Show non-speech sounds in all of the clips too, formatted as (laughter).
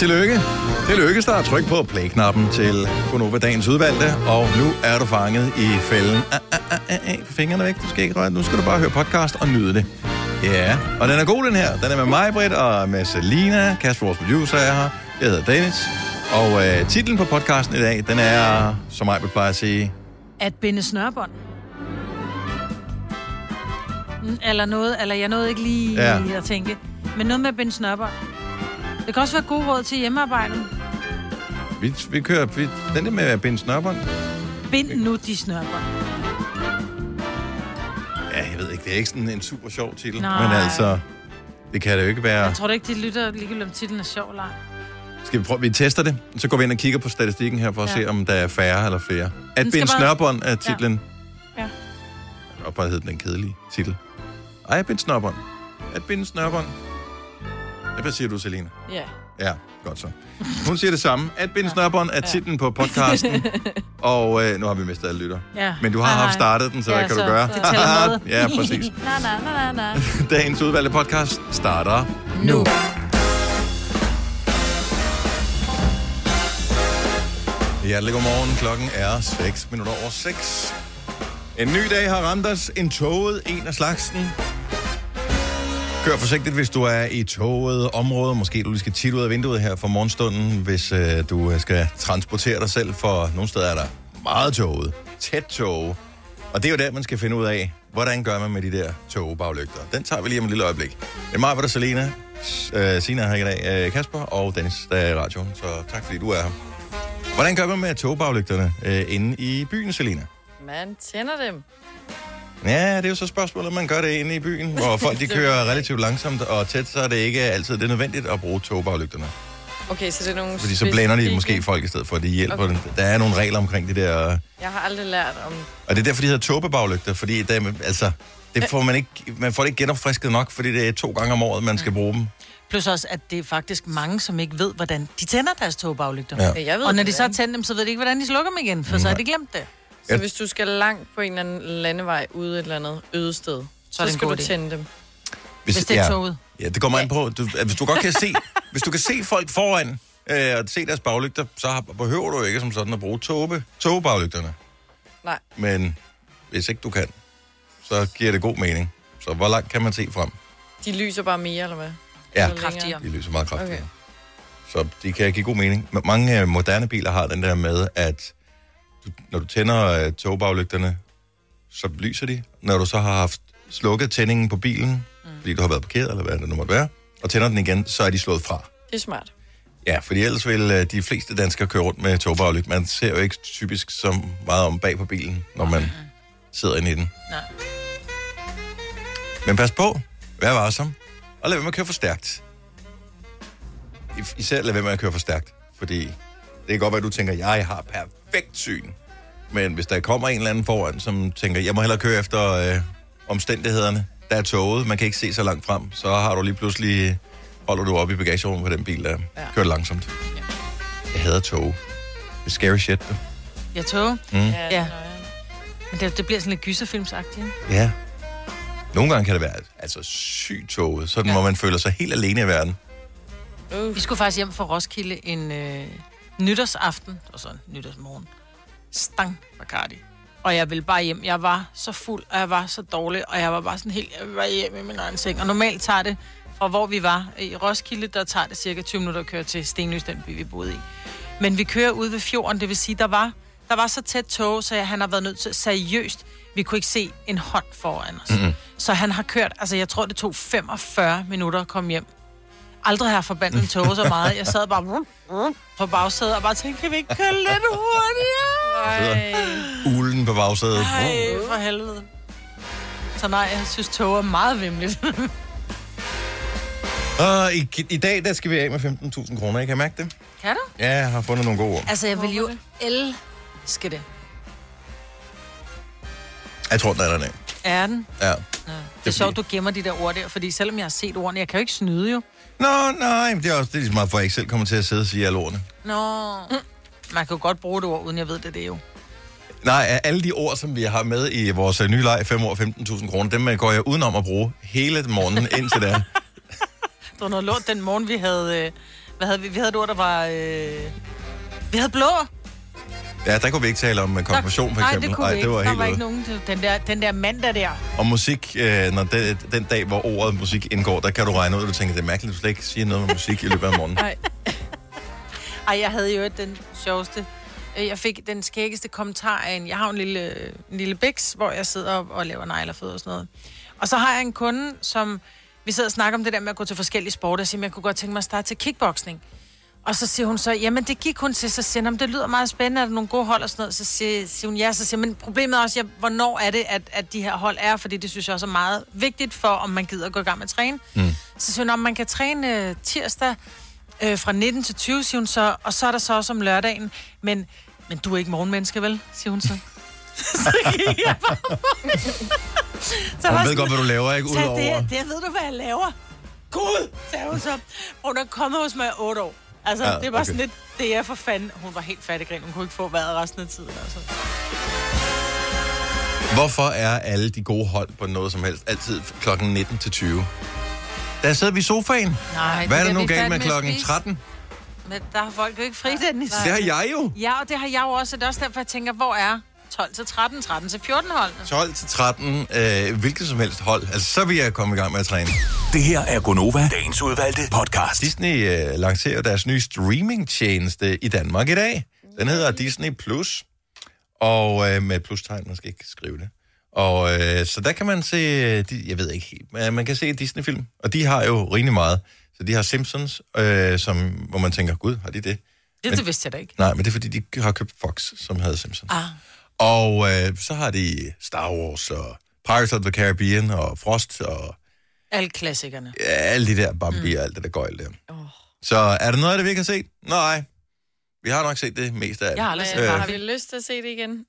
tillykke. Tillykke, start. Tryk på play-knappen til Gunova Dagens Udvalgte, og nu er du fanget i fælden. Ah, ah, ah, ah. Fingrene væk, du skal ikke røre. Nu skal du bare høre podcast og nyde det. Ja, og den er god, den her. Den er med mig, Britt, og med Selina. Kasper, vores producer, er her. Jeg hedder Dennis. Og øh, titlen på podcasten i dag, den er, som jeg vil pleje at sige, At binde snørbånd. Mm, Eller noget, eller jeg nåede ikke lige ja. at tænke. Men noget med at binde snørbånd. Det kan også være gode råd til hjemmearbejdet. vi, vi kører vi, den der med at binde snørbånd. Bind nu de snørbånd. Ja, jeg ved ikke, det er ikke sådan en super sjov titel, Nej. men altså, det kan det jo ikke være. Jeg tror da ikke, de lytter ligegyldigt om titlen er sjov eller ej. Skal vi prøve, vi tester det, så går vi ind og kigger på statistikken her for at Ja. se, om der er færre eller flere. At binde bare- snørbånd er titlen. Ja. Og bare hedder den kedelige titel. Ej, at binde snørbånd. At binde snørbånd. Hvad siger du, Selina? Ja. Ja, godt så. Hun siger det samme. At binde snørbånd er titlen på podcasten. og øh, nu har vi mistet alle lytter. Ja. Men du har haft startet den, så hvad Ja, kan du så gøre? det tæller med. (laughs) ja, præcis. Na, na, na, na, na. Dagens udvalgte podcast starter Nu. Hjertelig godmorgen. Klokken er 6 minutter over 6. En ny dag har ramt os. En toget, en af slagsen. Kør forsigtigt, hvis du er i toget område. Måske du lige skal tit ud af vinduet her for morgenstunden, hvis øh, du øh, skal transportere dig selv. For nogle steder er der meget toget. Tæt tog. Og det er jo der, man skal finde ud af, hvordan gør man med de der togbaglygter. Den tager vi lige om et lille øjeblik. Det er mig, der Selena. Øh, Sina her i dag. Øh, Kasper og Dennis, der er i radioen. Så tak fordi du er her. Hvordan gør man med togbaglygterne øh, inde i byen, Selena? Man tænder dem. Ja, det er jo så spørgsmålet, om man gør det inde i byen, hvor folk de (laughs) kører relativt langsomt og tæt, så er det ikke altid det er nødvendigt at bruge togebaglygterne. Okay, så det er nogle Fordi så blænder de specifikke- måske folk i stedet for, at de hjælper Okay. okay. dem. Der er nogle regler omkring det der, Jeg har aldrig lært om... og det er derfor, de hedder togebaglygter, fordi der, altså, det får man ikke, man får det ikke genopfrisket nok, fordi det er to gange om året, man skal bruge dem. Plus også, at det er faktisk mange, som ikke ved, hvordan de tænder deres togbagligter. Ja. Ja, jeg ved Og når det, de så tændt dem, så ved de ikke, hvordan de slukker dem igen, for så har de glemt det. Så hvis du skal langt på en eller anden landevej ude et eller andet øde sted, så, det en skal du tænde dem. Hvis, Hvis det er ja, toget. Ja, det kommer an på. Du, at hvis du godt kan se, (laughs) hvis du kan se folk foran, øh, og se deres baglygter, så har, behøver du ikke som sådan at bruge toge, togebaglygterne. Nej. Men hvis ikke du kan, så giver det god mening. Så hvor langt kan man se frem? De lyser bare mere, eller hvad? Ja, Eller? Kraftigere. de lyser meget kraftigt. Okay. Så de kan give god mening. Men Mange øh, moderne biler har den der med, at du, når du tænder øh, togebaglygterne, så lyser de. Når du så har haft slukket tændingen på bilen, mm. fordi du har været parkeret, eller hvad det nu måtte være, og tænder den igen, så er de slået fra. Det er smart. Ja, fordi ellers vil øh, de fleste danskere køre rundt med togbaglygter. Man ser jo ikke typisk så meget om bag på bilen, når man sidder inde i den. Nej. Men pas på, vær varsom, og lad være med at køre for stærkt. I- Især lad være med at køre for stærkt, fordi det kan godt være, at du tænker, jeg har perfekt syn. Men hvis der kommer en eller anden foran, som tænker, jeg må hellere køre efter øh, omstændighederne, der er toget, man kan ikke se så langt frem, så har du lige pludselig, holder du op i bagagerummet på den bil, der ja. kører langsomt. Ja. Jeg hader tog. Det er scary shit, du. Ja, tog. Mm. Ja, Ja. Men det, det bliver sådan lidt gyserfilmsagtigt. Ja. Nogle gange kan det være altså sygt toget, sådan ja. hvor man føler sig helt alene i verden. Uh, Vi skulle faktisk hjem fra Roskilde en øh, nytårsaften, og så en nytårsmorgen. Stang Bacardi. Og jeg ville bare hjem. Jeg var så fuld, og jeg var så dårlig, og jeg var bare sådan helt, jeg var hjem i min egen seng. Og normalt tager det, fra hvor vi var i Roskilde, der tager det cirka 20 minutter at køre til Stenløs, den by, vi boede i. Men vi kører ud ved fjorden, det vil sige, der var, der var så tæt tog, så han har været nødt til seriøst. Vi kunne ikke se en hånd foran os. Mm-hmm. Så han har kørt, altså jeg tror, det tog 45 minutter at komme hjem. Aldrig har forbandet en tog så meget. Jeg sad bare på bagsædet og bare tænkte, kan vi ikke køre lidt hurtigere? ej. Ulen på bagsædet. Nej, for helvede. Så nej, jeg synes, tog er meget vimligt. (laughs) Og i, i dag, der skal vi af med 15.000 kroner. Jeg kan mærke det. kan du? Ja, jeg har fundet nogle gode ord. Altså, jeg vil jo elske det. Jeg tror, den er dernede. Er den? Ja. Ja. Det er sjovt, du gemmer de der ord der, fordi selvom jeg har set ordene, jeg kan jo ikke snyde jo. Nå, nej, men det er også det er lige så meget, for at jeg ikke selv kommer til at sidde og sige alle ordene. Nå. Man kan jo godt bruge det ord, uden jeg ved det, det er jo. Nej, af alle de ord, som vi har med i vores øh, nye leg, 5 år 15.000 kroner, dem øh, går jeg udenom at bruge hele morgenen (laughs) indtil da. Det var noget lort den morgen, vi havde, øh, Hvad havde vi? Vi havde et ord, der var... Øh... Vi havde blå. Ja, der kunne vi ikke tale om øh, konfirmation, for Nej, eksempel. det kunne vi ikke. det var der var ikke nogen. til- Den der, den der mandag der. Og musik, øh, når den, den dag, hvor ordet musik indgår, der kan du regne ud, at du tænker, det er mærkeligt, at du slet ikke siger noget med musik i løbet af morgenen. Nej. Ej, jeg havde jo den sjoveste. øh, Jeg fik den skæggeste kommentar af en... Jeg har jo en lille, en lille biks, hvor jeg sidder og, og laver neglerfødder og sådan noget. Og så har jeg en kunde, som... Vi sidder og snakker om det der med at gå til forskellige sporter. Jeg siger, "Men jeg kunne godt tænke mig at starte til kickboxing. Og så siger hun så, jamen det gik hun til, så siger hun, det lyder meget spændende, er der nogle gode hold og sådan noget. Så siger, siger hun ja, så siger men problemet er også, ja, hvornår er det, at, at de her hold er, fordi det synes jeg også er meget vigtigt for, om man gider at gå i gang med at træne. Mm. Så siger hun, om man kan træne øh, tirsdag øh, fra 19 til 20, siger hun så, og så er der så også om lørdagen, men, men du er ikke morgenmenneske, vel, siger hun så. (laughs) så gik jeg bare (laughs) så Hun ved sådan- godt, hvad du laver, ikke? så Udover... det, det ved du, hvad jeg laver. Gud, sagde hun så. Hun er kommet hos mig i otte år. Altså, Ja, det var okay. sådan lidt, det er for fanden. Hun var helt fattig, hun kunne ikke få vejret resten af tiden. Altså. Hvorfor er alle de gode hold på noget som helst altid klokken 19 til 20? Der sidder vi i sofaen. Nej, Hvad er der vi nu galt med klokken spise. 13? Men der har folk jo ikke fri, Dennis. Det har jeg jo. Ja, og det har jeg jo også. og Det er også derfor, jeg tænker, hvor er 12 til 13, 13 til 14 hold? 12 til 13, øh, hvilket som helst hold. Altså, så vil jeg komme i gang med at træne. Det her er Gonova, dagens udvalgte podcast. Disney øh, lancerer deres nye streamingtjeneste i Danmark i dag. Den hedder Disney Plus. Og øh, med plustegn, man skal ikke skrive det. Og øh, så der kan man se, øh, de, jeg ved ikke helt, men man kan se Disney-film. Og de har jo rimelig meget. Så de har Simpsons, øh, som, hvor man tænker, gud, har de det? Det, det vidste jeg da ikke. Nej, men det er fordi, de har købt Fox, som havde Simpsons. Ah. Og øh, så har de Star Wars og Pirates of the Caribbean og Frost og Alle klassikerne. ja, alle de der Bambi mm. og alt det der gøjl der. Oh. Så er der noget af det, vi ikke har set? Nej. Vi har nok set det meste af det. Jeg har aldrig set Men, Øh. har vi lyst til at se det igen?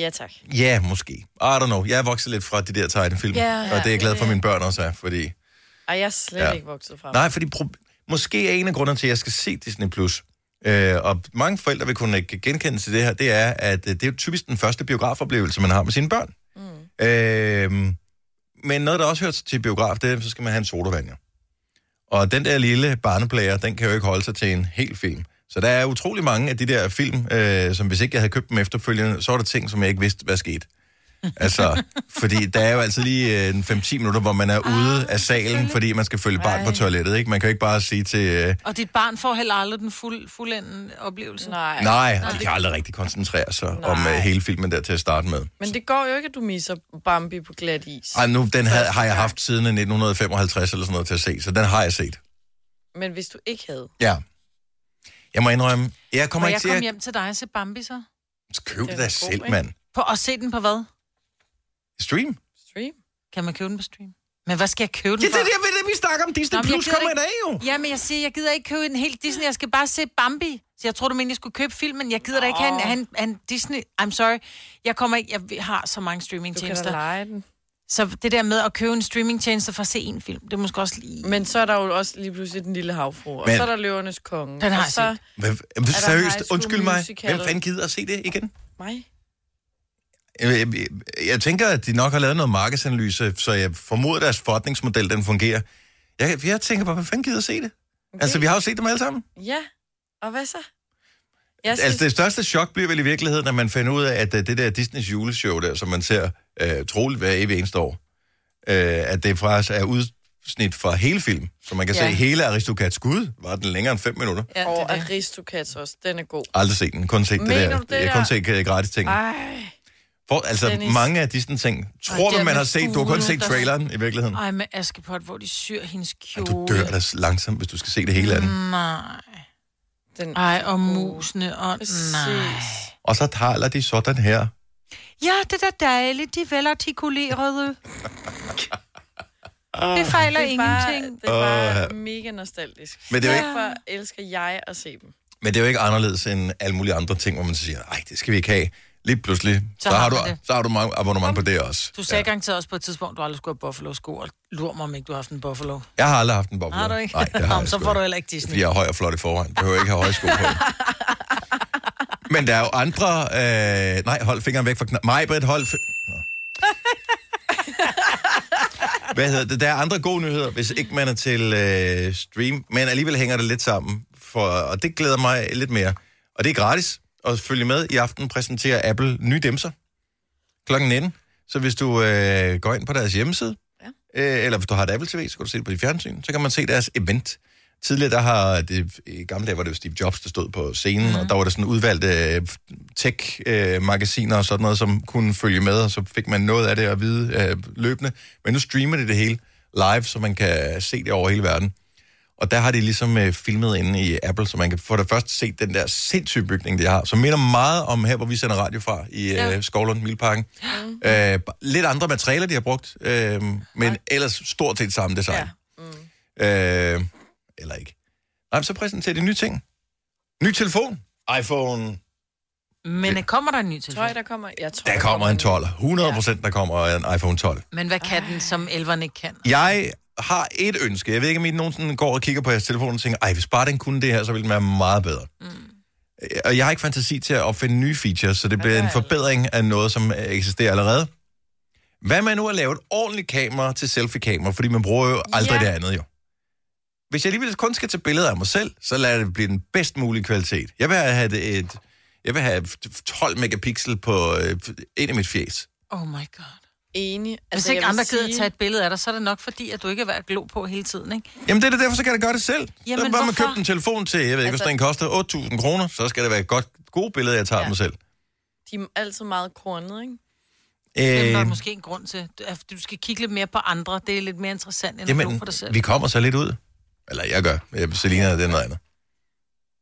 Ja, tak. Ja, måske. I don't know. Jeg er vokset lidt fra de der tegnefilm. Ja, og det er jeg glad for, at mine børn også er, fordi... Ej, jeg er slet Ja. ja. ikke vokset fra. Nej, fordi pro- måske er en af grundene til, at jeg skal se Disney+. Plus. Øh, og mange forældre vil kunne genkende til det her, det er, at øh, det er jo typisk den første biografoplevelse, man har med sine børn. Mm. Øh, men noget, der også hører til biograf, det er, så skal man have en sodavand, jo. Og den der lille barneplayer, den kan jo ikke holde sig til en hel film. Så der er utrolig mange af de der film, øh, som hvis ikke jeg havde købt dem efterfølgende, så var der ting, som jeg ikke vidste, hvad skete. Altså, fordi der er jo altid lige øh, en 5-10 minutter, hvor man er ude af salen, fordi man skal følge barn på toilettet, ikke? Man kan jo ikke bare sige til... Øh, Og dit barn får heller aldrig den fuld, fuldenden oplevelse. Nej. nej, og de kan aldrig rigtig koncentrere sig Nej. om øh, hele filmen der til at starte med. Men det går jo ikke, at du misser Bambi på glat is. Ej, nu, den havde, har jeg haft siden 1955 eller sådan noget til at se, så den har jeg set. Men hvis du ikke havde... Ja. Jeg må indrømme, jeg Må kommer jeg ikke til komme at... hjem til dig og se Bambi så? Køb det da er god, selv, mand. På, og se den på hvad? Stream? Stream? Kan man købe den på stream? Men hvad skal jeg købe den Ja, det for? er det, det, vi snakker om. Disney Nå, Plus kommer i ikke- dag jo. Ja, men jeg siger, jeg gider ikke købe en helt Disney. Jeg skal bare se Bambi. Så jeg tror, du mener, jeg skulle købe filmen. Jeg gider da ikke have en, have en, have en Disney. I'm sorry. Jeg kommer ikke... Jeg har så mange Du kan da streamingtjenester. lege den. Så det der med at købe en streamingtjeneste for at se en film, det er måske også lige... Men så er der jo også lige pludselig den lille havfru. Og Men- så er der løvernes konge. Den har jeg Hvad, High seriøst, undskyld mig. Musical. Hvem fanden gider at se det igen? mig. Jeg, jeg, jeg, jeg tænker, at de nok har lavet noget markedsanalyse, så jeg formoder, at deres forretningsmodel, den fungerer. Jeg, jeg tænker bare, hvad fanden gider at se det? Okay. Altså, vi har jo set dem alle sammen. Ja, og hvad så? Jeg Altså, synes, det største chok bliver vel i virkeligheden, at man finder ud af, at øh, det der Disneys juleshow der, som man ser øh, troligt hver evig eneste år, øh, at det faktisk er udsnit fra hele film. Så man kan ja. Se hele Aristocats Gud. Var den længere end fem minutter? Ja, og det er det. Aristocats også, den er god. Aldrig set den. Kun set det Mener der. du det jeg har der? kun set øh, gratis ting. Ej, For, altså, Dennis. mange af disse ting, tror man, man har set. Du har kun set der- traileren i virkeligheden. Ej, med Askepot, hvor de syr hendes Ej, kjole. du dør da langsomt, hvis du skal se det hele af den. Nej. den Ej, og musene, og Præcis. nej. Og så taler de sådan her. Ja, det er da dejligt, de er velartikulerede. (laughs) Det fejler Det bare, ingenting. det er bare Åh. mega nostalgisk. Men det er jo ikke- Derfor elsker jeg at se dem. Men det er jo ikke anderledes end alle mulige andre ting, hvor man siger, nej, det skal vi ikke have. Lige pludselig, så, Så har, du, det. så har du mange abonnement på det også. Du sagde ja. garanteret også på et tidspunkt, du aldrig skulle have Buffalo-sko, og lur mig, om ikke du har haft en Buffalo. Jeg har aldrig haft en boble. Har du ikke? Nej, det har (laughs) Nå, så får du heller ikke Disney. Fordi jeg er høj og flot i forvejen. Behøver ikke have høje sko på. (laughs) Men der er jo andre... Øh, nej, hold fingeren væk fra knap. Mig, Britt, hold... Nå. (laughs) Hvad hedder det? Der er andre gode nyheder, hvis ikke man er til øh, stream, men alligevel hænger det lidt sammen. for, og det glæder mig lidt mere. Og det er gratis at følge med. I aften præsenterer Apple nye dimser klokken 19. Så hvis du øh, går ind på deres hjemmeside, ja. øh, eller hvis du har et Apple TV, så kan du se det på dit fjernsyn, så kan man se deres event. Tidligere, der har det, i gamle dage var det jo Steve Jobs, der stod på scenen, mm. og der var der sådan udvalgte øh, tech-magasiner og sådan noget, som kunne følge med, og så fik man noget af det at vide øh, løbende. Men nu streamer det det hele live, så man kan se det over hele verden. Og der har de ligesom øh, filmet inde i Apple, så man kan for det første se den der sindssyge bygning, de har, som minder meget om her, hvor vi sender radio fra, i ja. øh, Skovlund, Milparken. Mm. Øh, lidt andre materialer, de har brugt, øh, men ellers stort set samme design. Ja. Mm. Øh, eller ikke. Nej, så præsenterer de nye ting. Ny telefon. iPhone. Men kommer der en ny Tror telefon? jeg, der kommer... Jeg tror, Der kommer en 12. 100 procent, der kommer en iPhone 12. Men hvad kan den, som elveren ikke kan? Jeg har et ønske. Jeg ved ikke, om I nogensinde går og kigger på jeres telefon og tænker, ej, hvis bare den kunne det her, så ville den være meget bedre. Mm. Og jeg har ikke fantasi til at opfinde nye features, så det bliver en forbedring af noget, som eksisterer allerede. Hvad med nu at lave et ordentligt kamera til selfie-kamera, fordi man bruger jo aldrig Ja. det andet jo. Hvis jeg alligevel kun skal tage billeder af mig selv, så lad det blive den bedst mulige kvalitet. Jeg vil have et, et jeg vil have 12 megapixel på øh, ind i mit fjes. Oh my god. Enig. Hvis Altså, ikke jeg vil andre gider sige- tage et billede af dig, så er det nok fordi, at du ikke er værd at glo på hele tiden, ikke? Jamen det er da derfor, så kan jeg da gøre det selv. Jamen, så bare man købt en telefon til, jeg ved ikke, altså... hvis Altså- den koster 8.000 kroner, så skal det være et godt, gode billede, jeg tager ja. mig selv. De er altid meget kornede, ikke? Øh... Der er måske en grund til, at du skal kigge lidt mere på andre. Det er lidt mere interessant, end at jamen, på dig selv. vi kommer så lidt ud. Eller jeg gør. Selina, det er noget andet.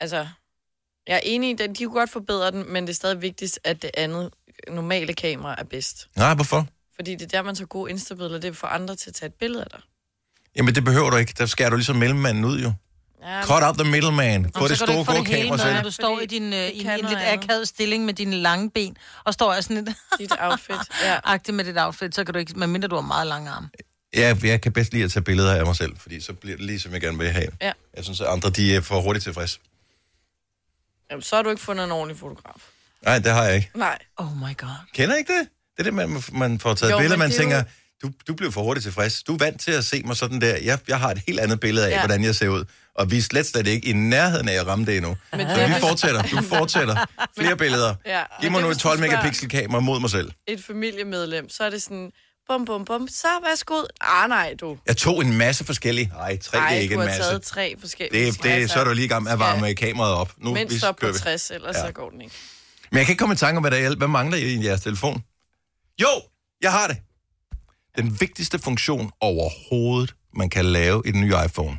Altså, jeg er enig i, at de kunne godt forbedre den, men det er stadig vigtigst, at det andet normale kamera er bedst. Nej, hvorfor? Fordi det er der, man tager gode instabilleder, det er for andre til at tage et billede af dig. Jamen, det behøver du ikke. Der skærer du ligesom mellemmanden ud, jo. Ja, Cut out the middleman. Få det så kan du store, få kamera selv. når du står i, din, øh, i en lidt akavet stilling med dine lange ben, og står sådan lidt (laughs) dit outfit. Ja. agtigt med dit outfit, så kan du ikke, medmindre du har meget lange arme. Ja, jeg kan bedst lide at tage billeder af mig selv, fordi så bliver det lige, som jeg gerne vil have. Ja. Jeg synes, at andre de er for hurtigt tilfreds. Jamen, så har du ikke fundet en ordentlig fotograf. Nej, det har jeg ikke. Nej. Oh my god. Kender ikke det? Det er det, man, man får taget Jo, billeder, men man er tænker, jo- du, du bliver for hurtigt tilfreds. Du er vant til at se mig sådan der. Jeg, jeg har et helt andet billede af, ja. Ja. hvordan jeg ser ud. Og vi er slet, slet ikke i nærheden af at ramme det endnu. Men det vi er- fortsætter. Du fortsætter. (laughs) Flere billeder. Ja. Giv Men mig nu et du 12 spørger megapixel kamera mod mig selv. Et familiemedlem, så er det sådan, bum, bum, bum, så værsgo. Ah, nej, du. Jeg tog en masse forskellige. Nej, tre Ej, er ikke du en har masse. taget tre forskellige. Det, det, så er du lige i gang med at varme kameraet op. Nu Mindst vi op på kører vi. 60, ellers Ja. så går den ikke. Men jeg kan ikke komme i tanke om, hvad der er. Hvad mangler I i jeres telefon? Jo, jeg har det. Den vigtigste funktion overhovedet, man kan lave i den nye iPhone,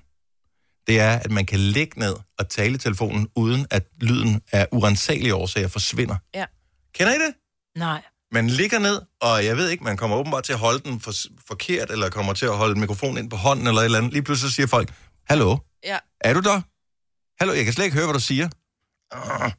det er, at man kan lægge ned og tale i telefonen, uden at lyden af urensagelige årsager forsvinder. Ja. Kender I det? Nej. Man ligger ned, og jeg ved ikke, man kommer åbenbart til at holde den for, forkert, eller kommer til at holde mikrofonen ind på hånden, eller et eller andet. Lige pludselig siger folk, hallo, Ja. er du der? Hallo, jeg kan slet ikke høre, hvad du siger. Ah,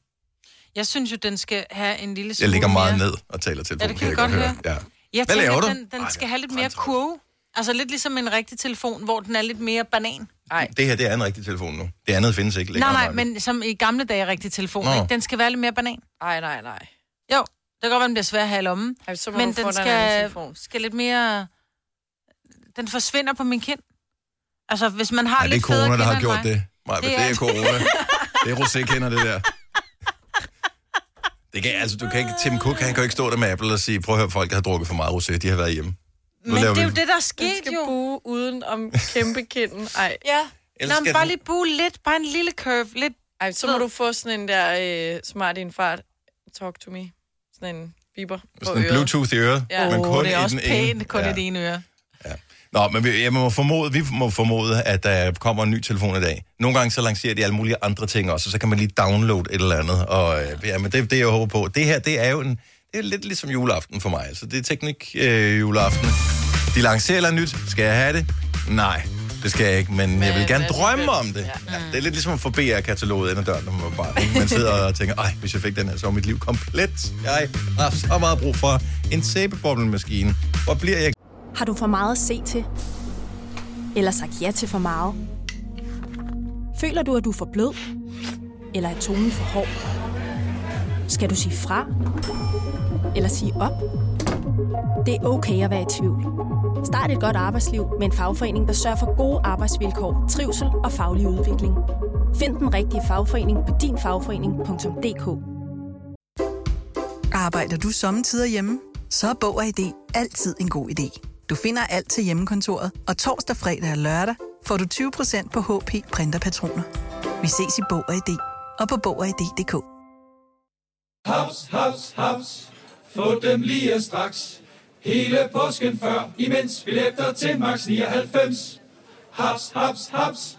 Jeg synes jo, den skal have en lille smule Jeg ligger meget mere... ned og taler telefonen. Ja, det kan jeg godt høre. Ja. Jeg Hvad tænker, laver du? den, den Ej, skal det er have lidt mere kurve. Altså lidt ligesom en rigtig telefon, hvor den er lidt mere banan. Nej, Det her, det er en rigtig telefon nu. Det andet findes ikke Nej, længere. nej, Maja. men som i gamle dage rigtig telefon, Nå. ikke? Den skal være lidt mere banan. nej, nej, nej. Jo, det kan godt være, den bliver svær at have i lommen. Ej, så må Men du få den skal, telefon. skal lidt mere... Den forsvinder på min kind. Altså, hvis man har Nej, det er lidt federe corona, der har kinder gjort mig. det. Maja, det, Det det er- er corona. Det er rosé-kender, det der. Det kan, altså, du kan ikke, Tim Cook, han kan jo ikke stå der med Apple og sige, prøv at høre, folk har drukket for meget rosé, de har været hjemme. Nu Men det er vi- jo det, der er Den sket skal jo. buge uden om kæmpe kinden. Ej. (laughs) Ja. Ellers Nå, men bare den- lige bue lidt. Bare en lille curve. Lidt. Ej, så må du få sådan en der øh, smart i en fart. Talk to me. Sådan en biber på Sådan en øret. Bluetooth i øret, Ja. men Åh, kun det er i også den ene. pænt, kun Ja. i det ene øre. Nå, men vi, jeg må formode, vi må formode, at der kommer en ny telefon i dag. Nogle gange så lancerer de alle mulige andre ting også, og så kan man lige downloade et eller andet. Og øh, ja, men det er det, jeg håber på. Det her, det er jo en, det er lidt ligesom juleaften for mig. Altså, det er teknik øh, juleaften. De lancerer noget nyt. Skal jeg have det? Nej, det skal jeg ikke, men, men jeg vil gerne drømme om det. Ja. Ja. det er lidt ligesom at få BR-kataloget ind ad døren, når man ikke? Man sidder og tænker, ej, hvis jeg fik den her, så var mit liv komplet. Jeg har så meget brug for en sæbeboblemaskine. Hvor bliver jeg har du for meget at se til? Eller sagt ja til for meget? Føler du, at du er for blød? Eller er tonen for hård? Skal du sige fra? Eller sige op? Det er okay at være i tvivl. Start et godt arbejdsliv med en fagforening, der sørger for gode arbejdsvilkår, trivsel og faglig udvikling. Find den rigtige fagforening på dinfagforening.dk. Arbejder du sommetider hjemme? Så er Bog og ID altid en god idé. Du finder alt til hjemmekontoret, og torsdag, fredag og lørdag får du 20% på HP printerpatroner. Vi ses i Bog og ID og på Bog og ID.dk. Haps, haps, haps. Få dem lige straks. Hele påsken før, imens billetter til max 99. Haps, haps, haps.